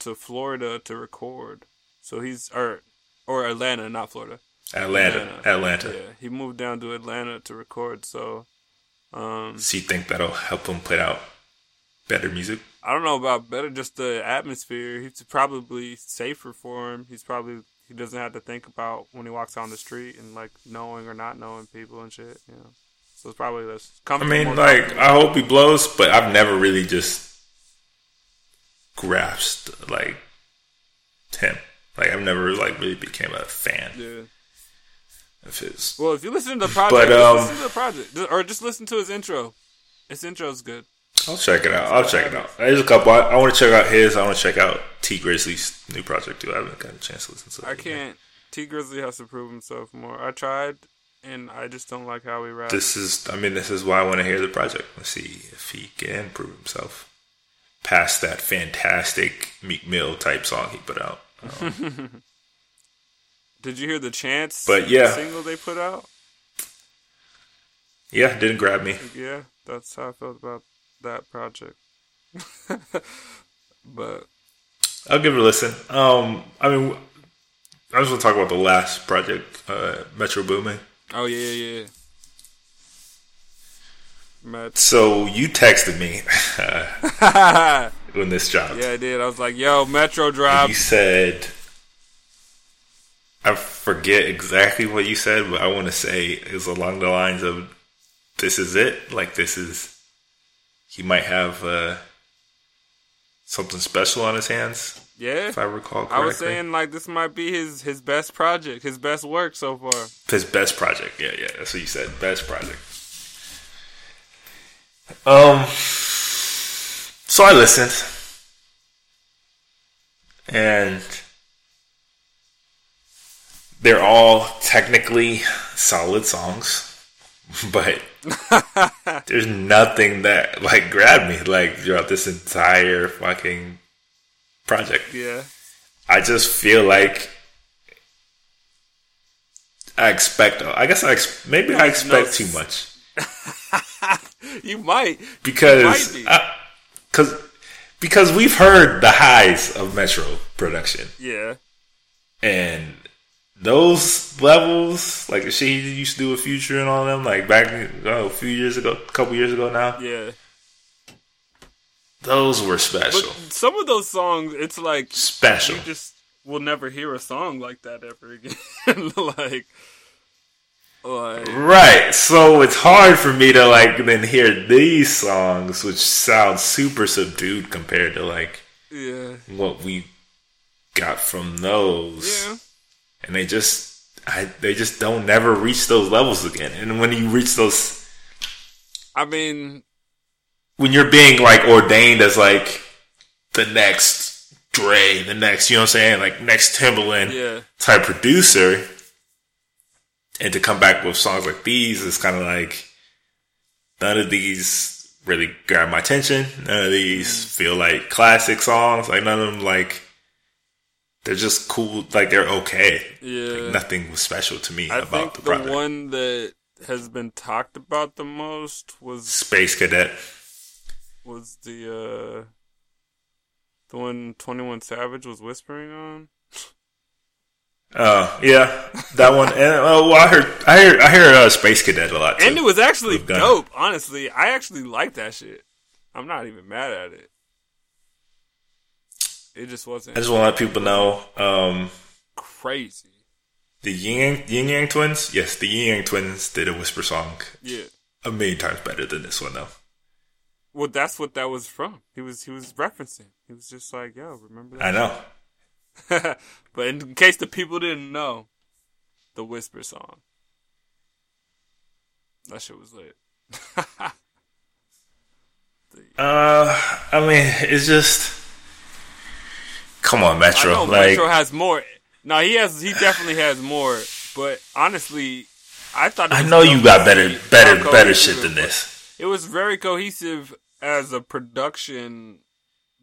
to Florida to record, so he's or or Atlanta, not Florida. Atlanta. Atlanta. Atlanta. Yeah, he moved down to Atlanta to record. So, um, So you think that'll help him put out better music? I don't know about better, just the atmosphere. He's probably safer for him. He's probably he doesn't have to think about when he walks on the street and like knowing or not knowing people and shit. You know, so it's probably less. I mean, like. I hope he blows, but I've never really just grasped like him. Like, I've never like really became a fan yeah. of his. Well, if you listen to the project, But, um, listen to the project, or just listen to his intro. His intro's good. I'll check it out. I'll check it out. There's a couple. I, I want to check out his. I want to check out Tee Grizzley's new project too. I haven't gotten a chance to listen to. it I can't. T Grizzly has to prove himself more. I tried, and I just don't like how he raps. This is. I mean, this is why I want to hear the project. Let's see if he can prove himself past that fantastic Meek Mill type song he put out. Um, <laughs> Did you hear the Chance But, yeah. single they put out? Yeah, didn't grab me. Yeah, that's how I felt about that project. <laughs> but I'll give it a listen. Um, I mean, I just want to talk about the last project, uh, Metro Boomin. oh yeah, yeah, yeah. Matt. So you texted me <laughs> when this dropped. Yeah, I did. I was like, "Yo, Metro drop." You said, I forget exactly what you said, but I want to say it was along the lines of, "This is it." Like this is, he might have uh, something special on his hands, Yeah, if I recall correctly. I was saying like this might be his his best project, his best work so far. His best project. Yeah, yeah. That's what you said. Best project. Um. So I listened, and they're all technically solid songs, <laughs> but there's nothing that like grabbed me like throughout this entire fucking project. Yeah, I just feel like I expect. I guess I ex- maybe I expect too much. <laughs> you might because you might because because we've heard the highs of Metro production. Yeah, and those levels, like the shit he used to do with Future and all them, like back a few years ago, a couple years ago now. Yeah. Those were special. But some of those songs, it's like special. You just will never hear a song like that ever again. <laughs> like, like, right. So it's hard for me to like then hear these songs, which sound super subdued compared to like yeah what we got from those. Yeah. And they just I they just don't never reach those levels again. And when you reach those I mean when you're being like ordained as like the next Dre, the next, you know what I'm saying? Like next Timbaland yeah. type producer and to come back with songs like these is kind of like none of these really grab my attention. None of these mm. feel like classic songs. Like none of them like they're just cool. Like they're okay. Yeah, like, nothing was special to me I about think the, the one that has been talked about the most was Space Cadet. Was the uh the one Twenty One Savage was whispering on? Oh uh, yeah, that one. And oh, well, I heard, I hear, I hear uh, Space Cadet a lot, too. and it was actually dope. Honestly, I actually like that shit. I'm not even mad at it. It just wasn't. I just want to let people know. Um, crazy. The Yin Ying Yang Twins, yes, the Ying Yang Twins did a whisper song. Yeah, a million times better than this one, though. Well, that's what that was from. He was he was referencing. He was just like, "Yo, remember that?" I know. <laughs> but in case the people didn't know, the whisper song. That shit was lit. <laughs> uh, I mean, it's just. Come on, Metro. Know, like, Metro has more. No, he has. He definitely has more. But honestly, I thought. I know you got better, better, better shit than this. It was very cohesive as a production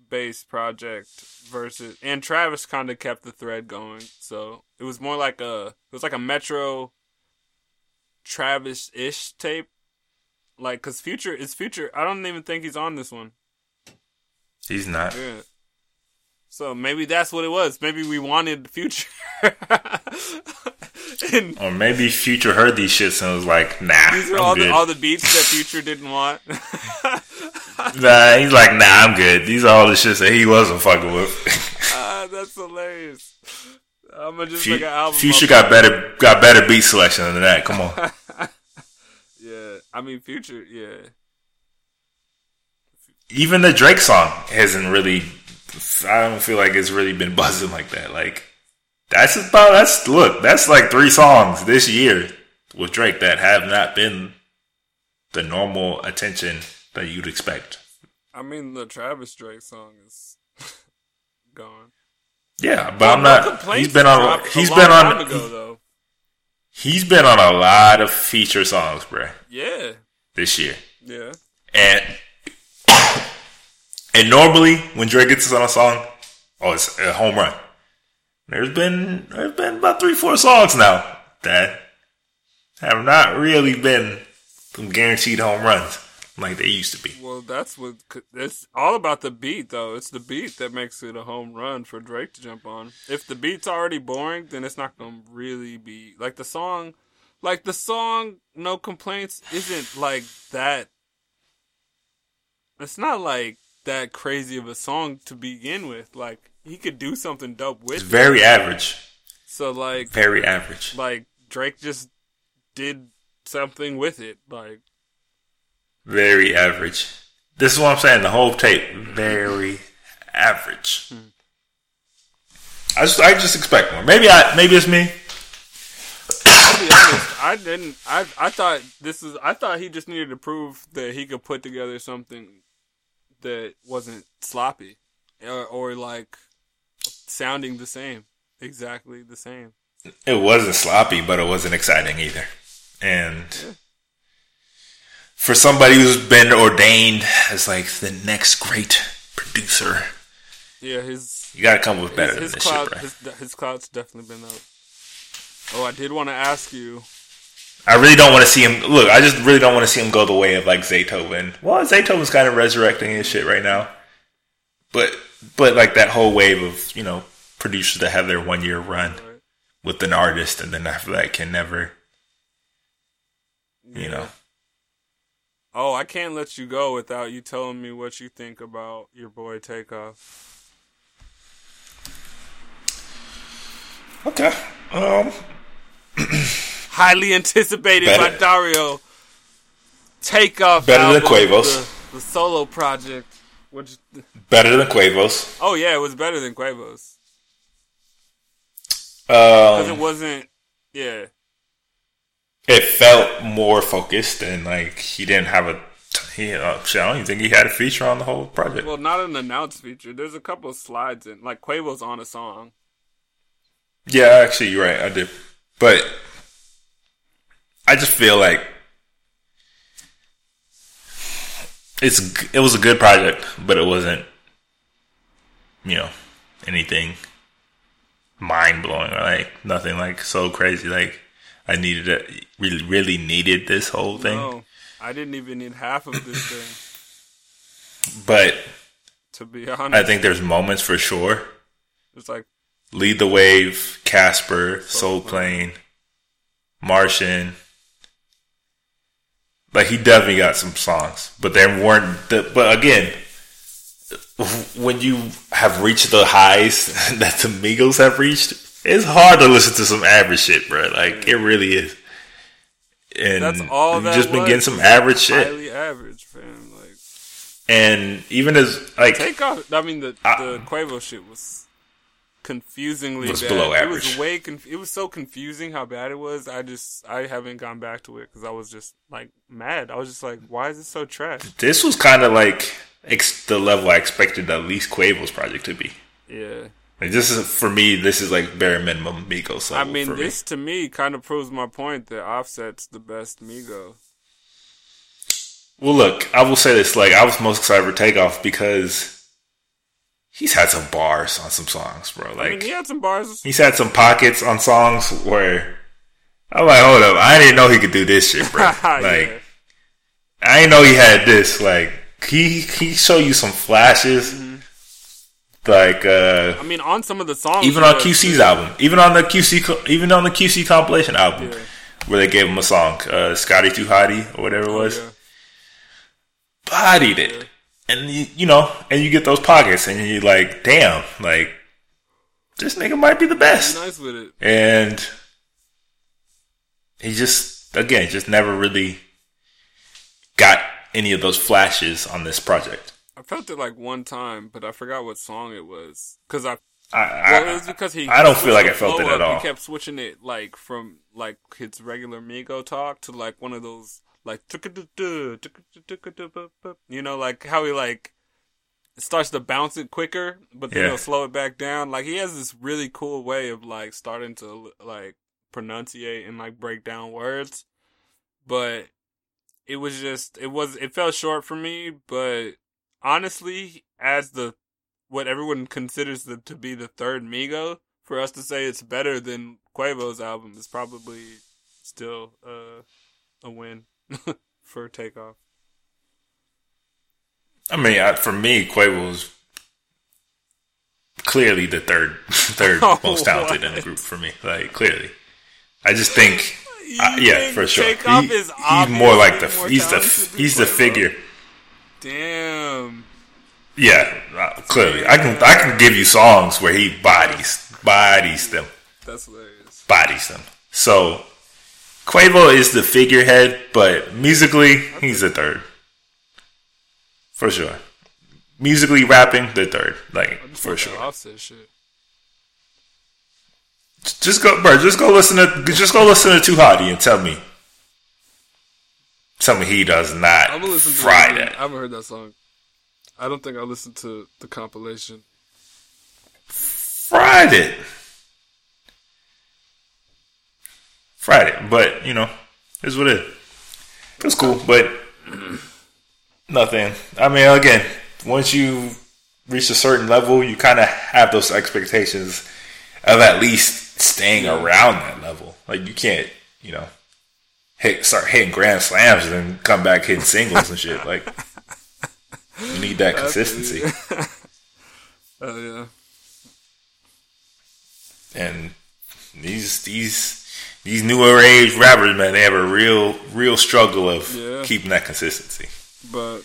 based project versus and Travis kind of kept the thread going. So it was more like a it was like a Metro Travis ish tape. Like cuz Future is Future. I don't even think he's on this one. He's not. Yeah. So maybe that's what it was. Maybe we wanted Future. <laughs> and, or maybe Future heard these shits and was like, "Nah." These are all the, all the beats that Future didn't want. <laughs> nah, he's like, "Nah, I'm good." These are all the shits that he wasn't fucking with. uh, <laughs> that's hilarious. I'm gonna just F- make an album. Future got better got better beat selection than that. Come on. yeah, I mean Future. Yeah. Even the Drake song hasn't really. I don't feel like it's really been buzzing like that. Like that's about that's look that's like three songs this year with Drake that have not been the normal attention that you'd expect. I mean, the Travis Drake song is <laughs> gone. Yeah, but well, I'm not. No he's been on. He's been on. Ago, he, he's been on a lot of feature songs, bro. Yeah. This year. Yeah. And and normally when Drake gets on a song, oh, it's a home run. There's been there's been about three, four songs now that have not really been some guaranteed home runs like they used to be. Well, that's what it's all about the beat, though. It's the beat that makes it a home run for Drake to jump on. If the beat's already boring, then it's not gonna really be like the song. Like the song "No Complaints" isn't like that. It's not like that crazy of a song to begin with. Like he could do something dope with. It's very it. average. So like very average. Like Drake just did something with it. Like very average. This is what I'm saying. The whole tape very average. Hmm. I just I just expect more. Maybe I maybe it's me. I'll be honest. I didn't. I I thought this is. I thought he just needed to prove that he could put together something that wasn't sloppy, or, or like sounding the same, exactly the same. It wasn't sloppy, but it wasn't exciting either. And yeah. for somebody who's been ordained as like the next great producer, yeah, his you got to come with better his, his than cloud, this shit, his, his cloud's definitely been up. Oh, I did want to ask you. I really don't want to see him. Look, I just really don't want to see him go the way of like Zaytoven. Well, Zaytoven's kind of resurrecting his shit right now, but but like that whole wave of you know producers that have their one year run Right. with an artist, and then after that can never, you know. Oh, I can't let you go without you telling me what you think about your boy Takeoff. Okay. Um. <clears throat> Highly anticipated by Better- Dario. Takeoff. Better than Quavos. The, the solo project. Which, Better than Quavos. oh yeah, it was better than Quavos because it Um, wasn't. Yeah, it felt more focused and like he didn't have a. He, uh, shit, I don't even think he had a feature on the whole project. well, not an announced feature. There's a couple of slides in, like Quavo's on a song. Yeah, actually, you're right. I did, but I just feel like it's it was a good project, but it wasn't, you know, anything mind blowing or like nothing like so crazy. Like I needed it, really, really needed this whole thing, No, I didn't even need half of this thing. <laughs> but To be honest, I think there's moments for sure. it's like Lead the Wave, Casper, Soul Plane, Martian. Like he definitely got some songs, but there weren't. The, but again, when you have reached the highs <laughs> that the Migos have reached, it's hard to listen to some average shit, bro. Like it really is. And that's all that just been getting some average shit, highly average, fam. Like and even as like Takeoff. I mean, the I- the Quavo shit was confusingly Was bad. below It was way. Conf- it was so confusing how bad it was. I just I haven't gone back to it because I was just like mad. I was just like, why is it so trash? this was kind of like ex- the level I expected at least Quavo's project to be. Yeah. Like this is for me. This is like bare minimum Migos I mean, this to me kind of proves my point that Offset's the best Migo. Well, look, I will say this: like I was most excited for Takeoff because he's had some bars on some songs, bro. Like I mean, he had some bars. he's had some pockets on songs where I'm like, hold up, I didn't know he could do this shit, bro. <laughs> like yeah. I didn't know he had this. Like he he show you some flashes, Mm-hmm. like uh I mean, on some of the songs, even on QC's album, even on the QC, even on the QC compilation album, Yeah. where they gave him a song, uh, "Scotty Too Hottie" or whatever it was, Yeah. bodied it, and you, you know, and you get those pockets, and you're like, damn, like this nigga might be the Be best, nice with it. and he just again just never really got any of those flashes on this project. I felt it like one time, but I forgot what song it was because I I, Well, it was because he. I don't feel like I felt it at all. He kept switching it like from like his regular Migo talk to like one of those like you know like how he like starts to bounce it quicker, but then Yeah. he'll slow it back down. Like he has this really cool way of like starting to like pronunciate and like break down words, but it was just it was it fell short for me. But honestly, as the what everyone considers the, to be the third Migo, for us to say it's better than Quavo's album is probably still uh, a win <laughs> for Takeoff. I mean, I, for me, Quavo was clearly the third <laughs> third <laughs> Oh, most talented in the group for me. Like clearly, I just think, You yeah, for sure. He- he's more like the more he's the he's the figure. Damn. Yeah, uh, clearly, I can I can give you songs where he bodies bodies them That's hilarious. bodies them. So Quavo is the figurehead, but musically, he's the third for sure. Musically rapping, the third, like oh, for That sure. Offset shit. Just go, bro. Just go listen to. Just go listen to Too Hottie and tell me. Tell me he does not I'm gonna listen to fry that. I haven't heard that song. I don't think I listened to the compilation. Fried it. Fried it, but you know, it's what it is. It was cool, but nothing. I mean, again, once you reach a certain level, you kind of have those expectations of at least staying around that level. Like you can't, you know, hit start hitting grand slams and then come back hitting singles and shit. Like you need that consistency. Oh <laughs> yeah. And these these these newer age rappers, man, they have a real real struggle of Yeah. keeping that consistency. But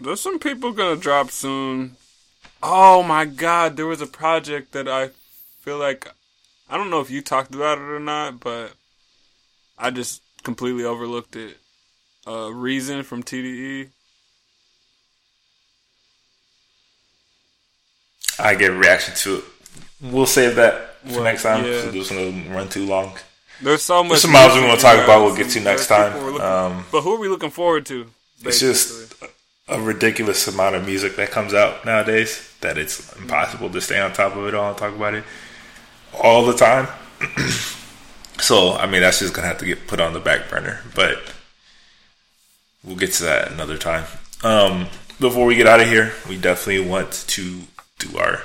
there's some people gonna drop soon. Oh my god, there was a project that I feel like I don't know if you talked about it or not, but I just completely overlooked it. Uh, Reason from. TDE. I get a reaction to it. We'll save that for Well, next time. yeah. So this one will run too long. There's so much. There's some albums we want to talk about. We'll get to next time. looking- Um, but who are we looking forward to? It's just a ridiculous amount of music that comes out nowadays that it's impossible to stay on top of it all and talk about it all the time. <clears throat> so, I mean, that's just gonna have to get put on the back burner, but we'll get to that another time. Um, before we get out of here, we definitely want to do our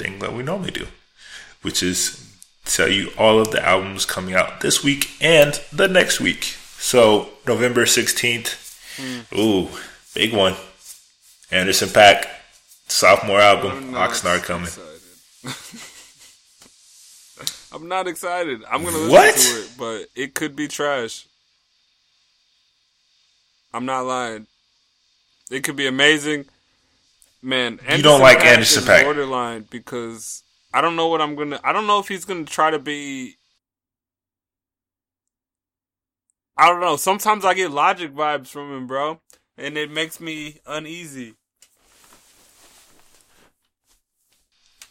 thing that we normally do, which is tell you all of the albums coming out this week and the next week. So November sixteenth, hmm. ooh, big one. Anderson Paak, sophomore album, Oxnard coming. <laughs> I'm not excited. I'm gonna listen What? to it, but it could be trash. I'm not lying. It could be amazing. Man, You don't like Paak Anderson is Paak. Borderline because I don't know what I'm gonna. I don't know if he's gonna try to be. I don't know. Sometimes I get Logic vibes from him, bro, and it makes me uneasy.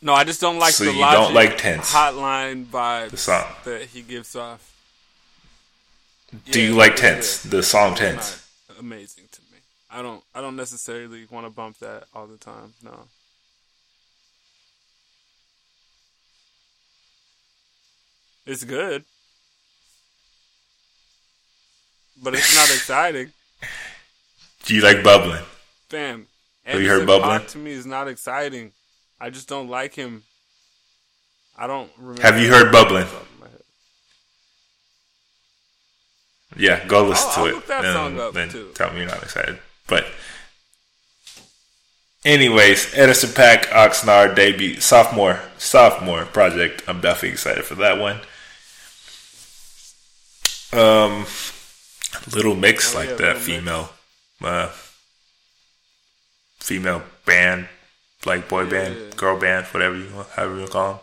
No, I just don't like So the you Logic don't like Tints? hotline vibes The song. that he gives off. Do Yeah, you like Tints? good. The song Tints. amazing. I don't. I don't necessarily want to bump that all the time. No. It's good, but it's not <laughs> exciting. Do you like Bubbling? Fam, Have you heard Bubbling? To me is not exciting. I just don't like him. I don't remember. Have you heard Bubbling? off the top of my head. Yeah, go listen I'll- to I'll it. look that and song up, then too. tell me you're not excited. But anyways, Edison Pack, Oxnard debut, sophomore, sophomore project. I'm definitely excited for that one. Um, Little Mix Oh, like yeah, that female, uh, female band, like boy Yeah, band, yeah. girl band, whatever you want, however you call them.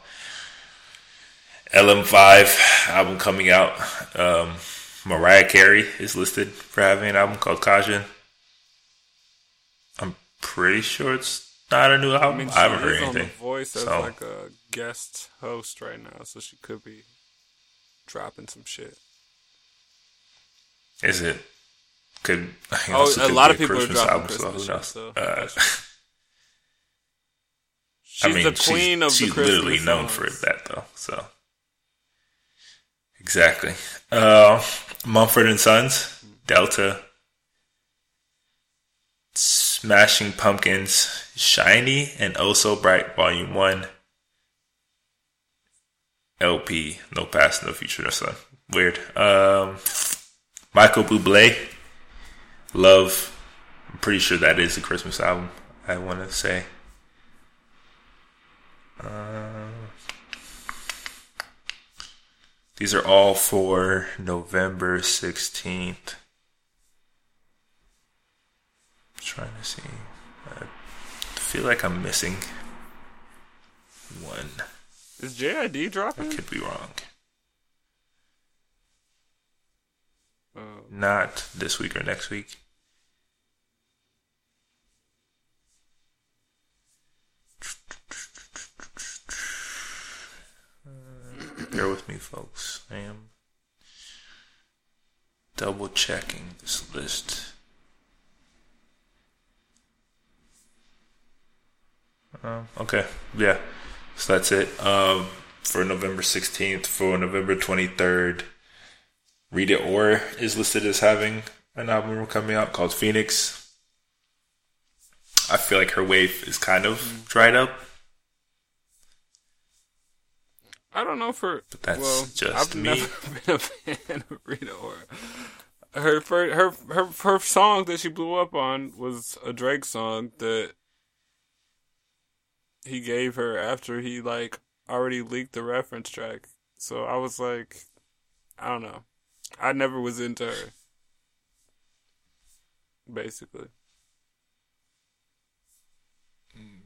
LM5 album coming out. Um, Mariah Carey is listed for having an album called Caution. Pretty sure it's not a new I album. mean, I haven't heard is on The anything. Voice as So- like a guest host right now, so she could be dropping some shit. Is it? Could I Oh, a lot of people are dropping album, Christmas shit, so Uh, <laughs> She's I mean, the queen she's, of she's the Christmas she's literally known for songs. that though. So exactly. Uh, Mumford and Sons, Delta, Smashing Pumpkins, Shiny, and Oh So Bright, Volume One. LP, No Past, No Future, No Sun. Weird. Um, Michael Bublé, Love. I'm pretty sure that is a Christmas album. I want to say. Uh, these are all for November 16th. Trying to see. I feel like I'm missing one. Is JID dropping? I could be wrong. Uh, Not this week or next week. Uh, Bear with me, folks. I am double checking this list. Um, okay, yeah. So that's it. Um, for November 16th, for November 23rd, Rita Ora is listed as having an album coming out called Phoenix. I feel like her wave is kind of dried up. I don't know for But that's well, just I've me. never <laughs> been a fan of Rita Ora. Her, her her her song that she blew up on was a Drake song that he gave her after he like already leaked the reference track. So I was like, I don't know. I never was into her. Basically.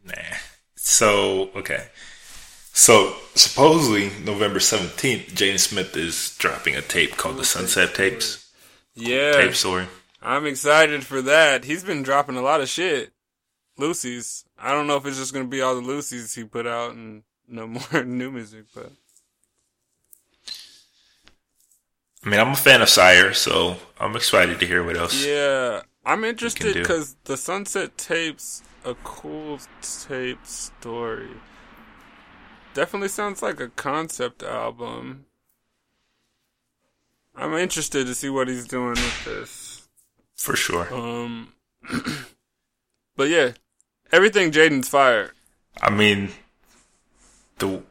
Nah. So okay. So supposedly November seventeenth, Jaden Smith is dropping a tape called the Sunset Tapes. Yeah. Tape story. I'm excited for that. He's been dropping a lot of shit. Lucy's. I don't know if it's just gonna be all the Lucy's he put out and no <laughs> more new music, but I mean, I'm a fan of Syre, so I'm excited to hear what else. yeah, I'm interested because the Sunset Tapes a cool tape story. Definitely sounds like a concept album. I'm interested to see what he's doing with this. For sure. Um, <clears throat> but yeah, everything Jaden's fire. I mean, the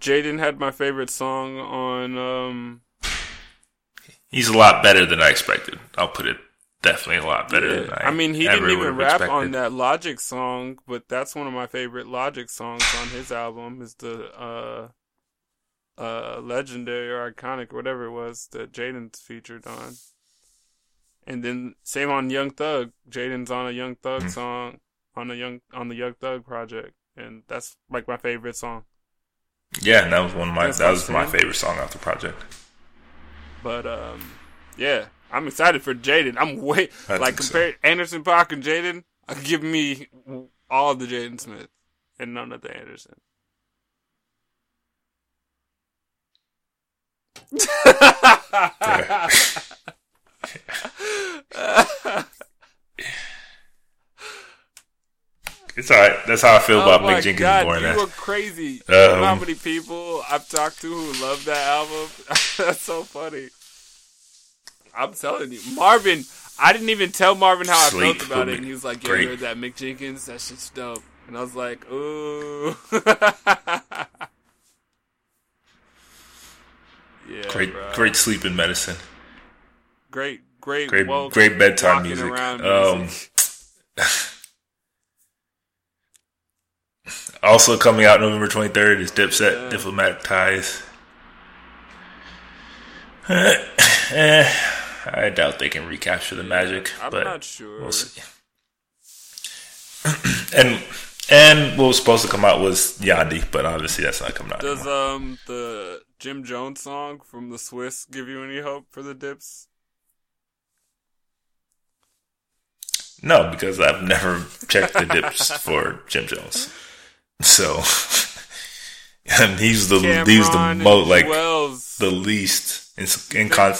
Jaden had my favorite song on um he's a lot better than I expected. I'll put it definitely a lot better than I. I mean he didn't even rap expected. on that Logic song, but that's one of my favorite Logic songs on his album is the uh uh legendary or iconic whatever it was that Jaden's featured on. And then same on Young Thug. Jaden's on a Young Thug Mhm. song on the Young on the Young Thug project. And that's like my favorite song. Yeah, and that was one of my That's that was my favorite song off the project. But um, yeah, I'm excited for Jaden. I'm way <laughs> I like think so. compared Anderson Paak and Jaden. uh, Give me all of the Jaden Smith and none of the Anderson. <laughs> <laughs> <laughs> It's alright. That's how I feel about oh my Mick Jenkins God, born you as. were crazy. you know how Um, many people I've talked to who love that album? <laughs> That's so funny. I'm telling you, Marvin. I didn't even tell Marvin how Sleep I felt about it, and he was like, "Yeah, Great. you heard that Mick Jenkins? That shit's dope." And I was like, "Ooh." <laughs> yeah, Great, bro. great sleeping medicine. great, great, Great, woke, great bedtime music. Um, <laughs> also coming out November 23rd is Dipset Yeah. Diplomatic Ties. <coughs> eh, I doubt they can recapture the magic, I'm but not sure. we'll see. <coughs> and and what was supposed to come out was Yandhi, but obviously that's not coming out Does anymore. um the Jim Jones song from the Swizz give you any hope for the Dips? No, because I've never checked the dips for Jim Jones. So, <laughs> and he's the he's the most like Wells. the least in, in con-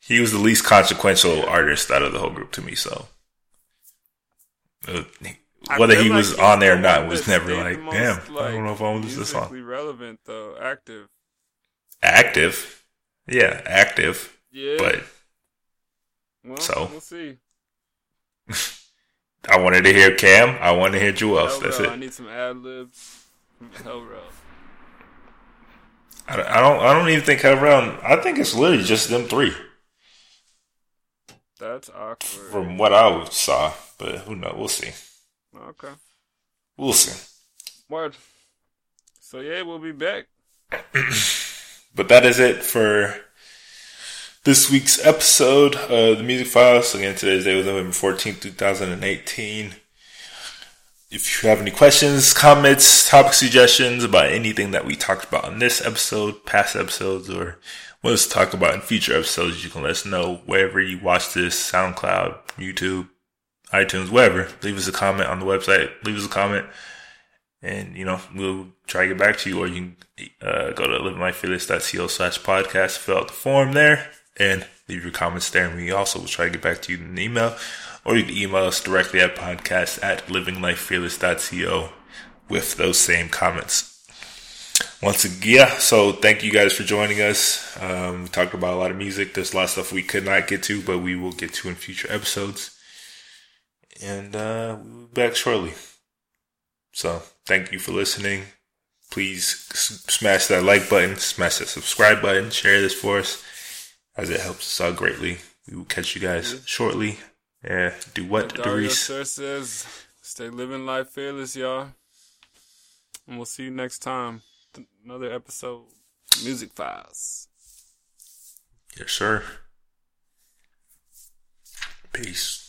He was the least consequential artist out of the whole group to me. So, uh, whether he like was on there or not was never like, most, damn, I don't know if I want to listen to this song. relevant though, active. Active, yeah, active, Yeah, but well, so? we'll see. <laughs> I wanted to hear Cam. I wanted to hear Juelz. Hell That's it. I need some ad libs. Hell Rell. I don't, I don't. I don't even think Head Round. I think it's literally just them three, That's awkward. from what I saw. But who knows? We'll see. okay. We'll see. Word. So yeah, we'll be back. <clears throat> But that is it for this week's episode of the Music Files. Again, today's day was November fourteenth, 2018. If you have any questions, comments, topic suggestions about anything that we talked about in this episode, past episodes, or want us to talk about in future episodes, you can let us know wherever you watch this SoundCloud, YouTube, iTunes, wherever. Leave us a comment on the website. Leave us a comment and you know we'll try to get back to you or you can uh, go to livinglifefearless.co slash podcast fill out the form there and leave your comments there. And we also will try to get back to you in an email or you can email us directly at podcast at livinglifefearless.co with those same comments. Once again yeah so thank you guys for joining us. Um, we talked about a lot of music. There's a lot of stuff we could not get to but we will get to in future episodes. And uh, we'll be back shortly. So thank you for listening. please smash that like button, smash that subscribe button, share this for us, as it helps us out greatly. We will catch you guys shortly. Yeah, do what? Says, stay living life fearless, y'all. And we'll see you next time. Another episode. Music Files. Yes, sir. Peace.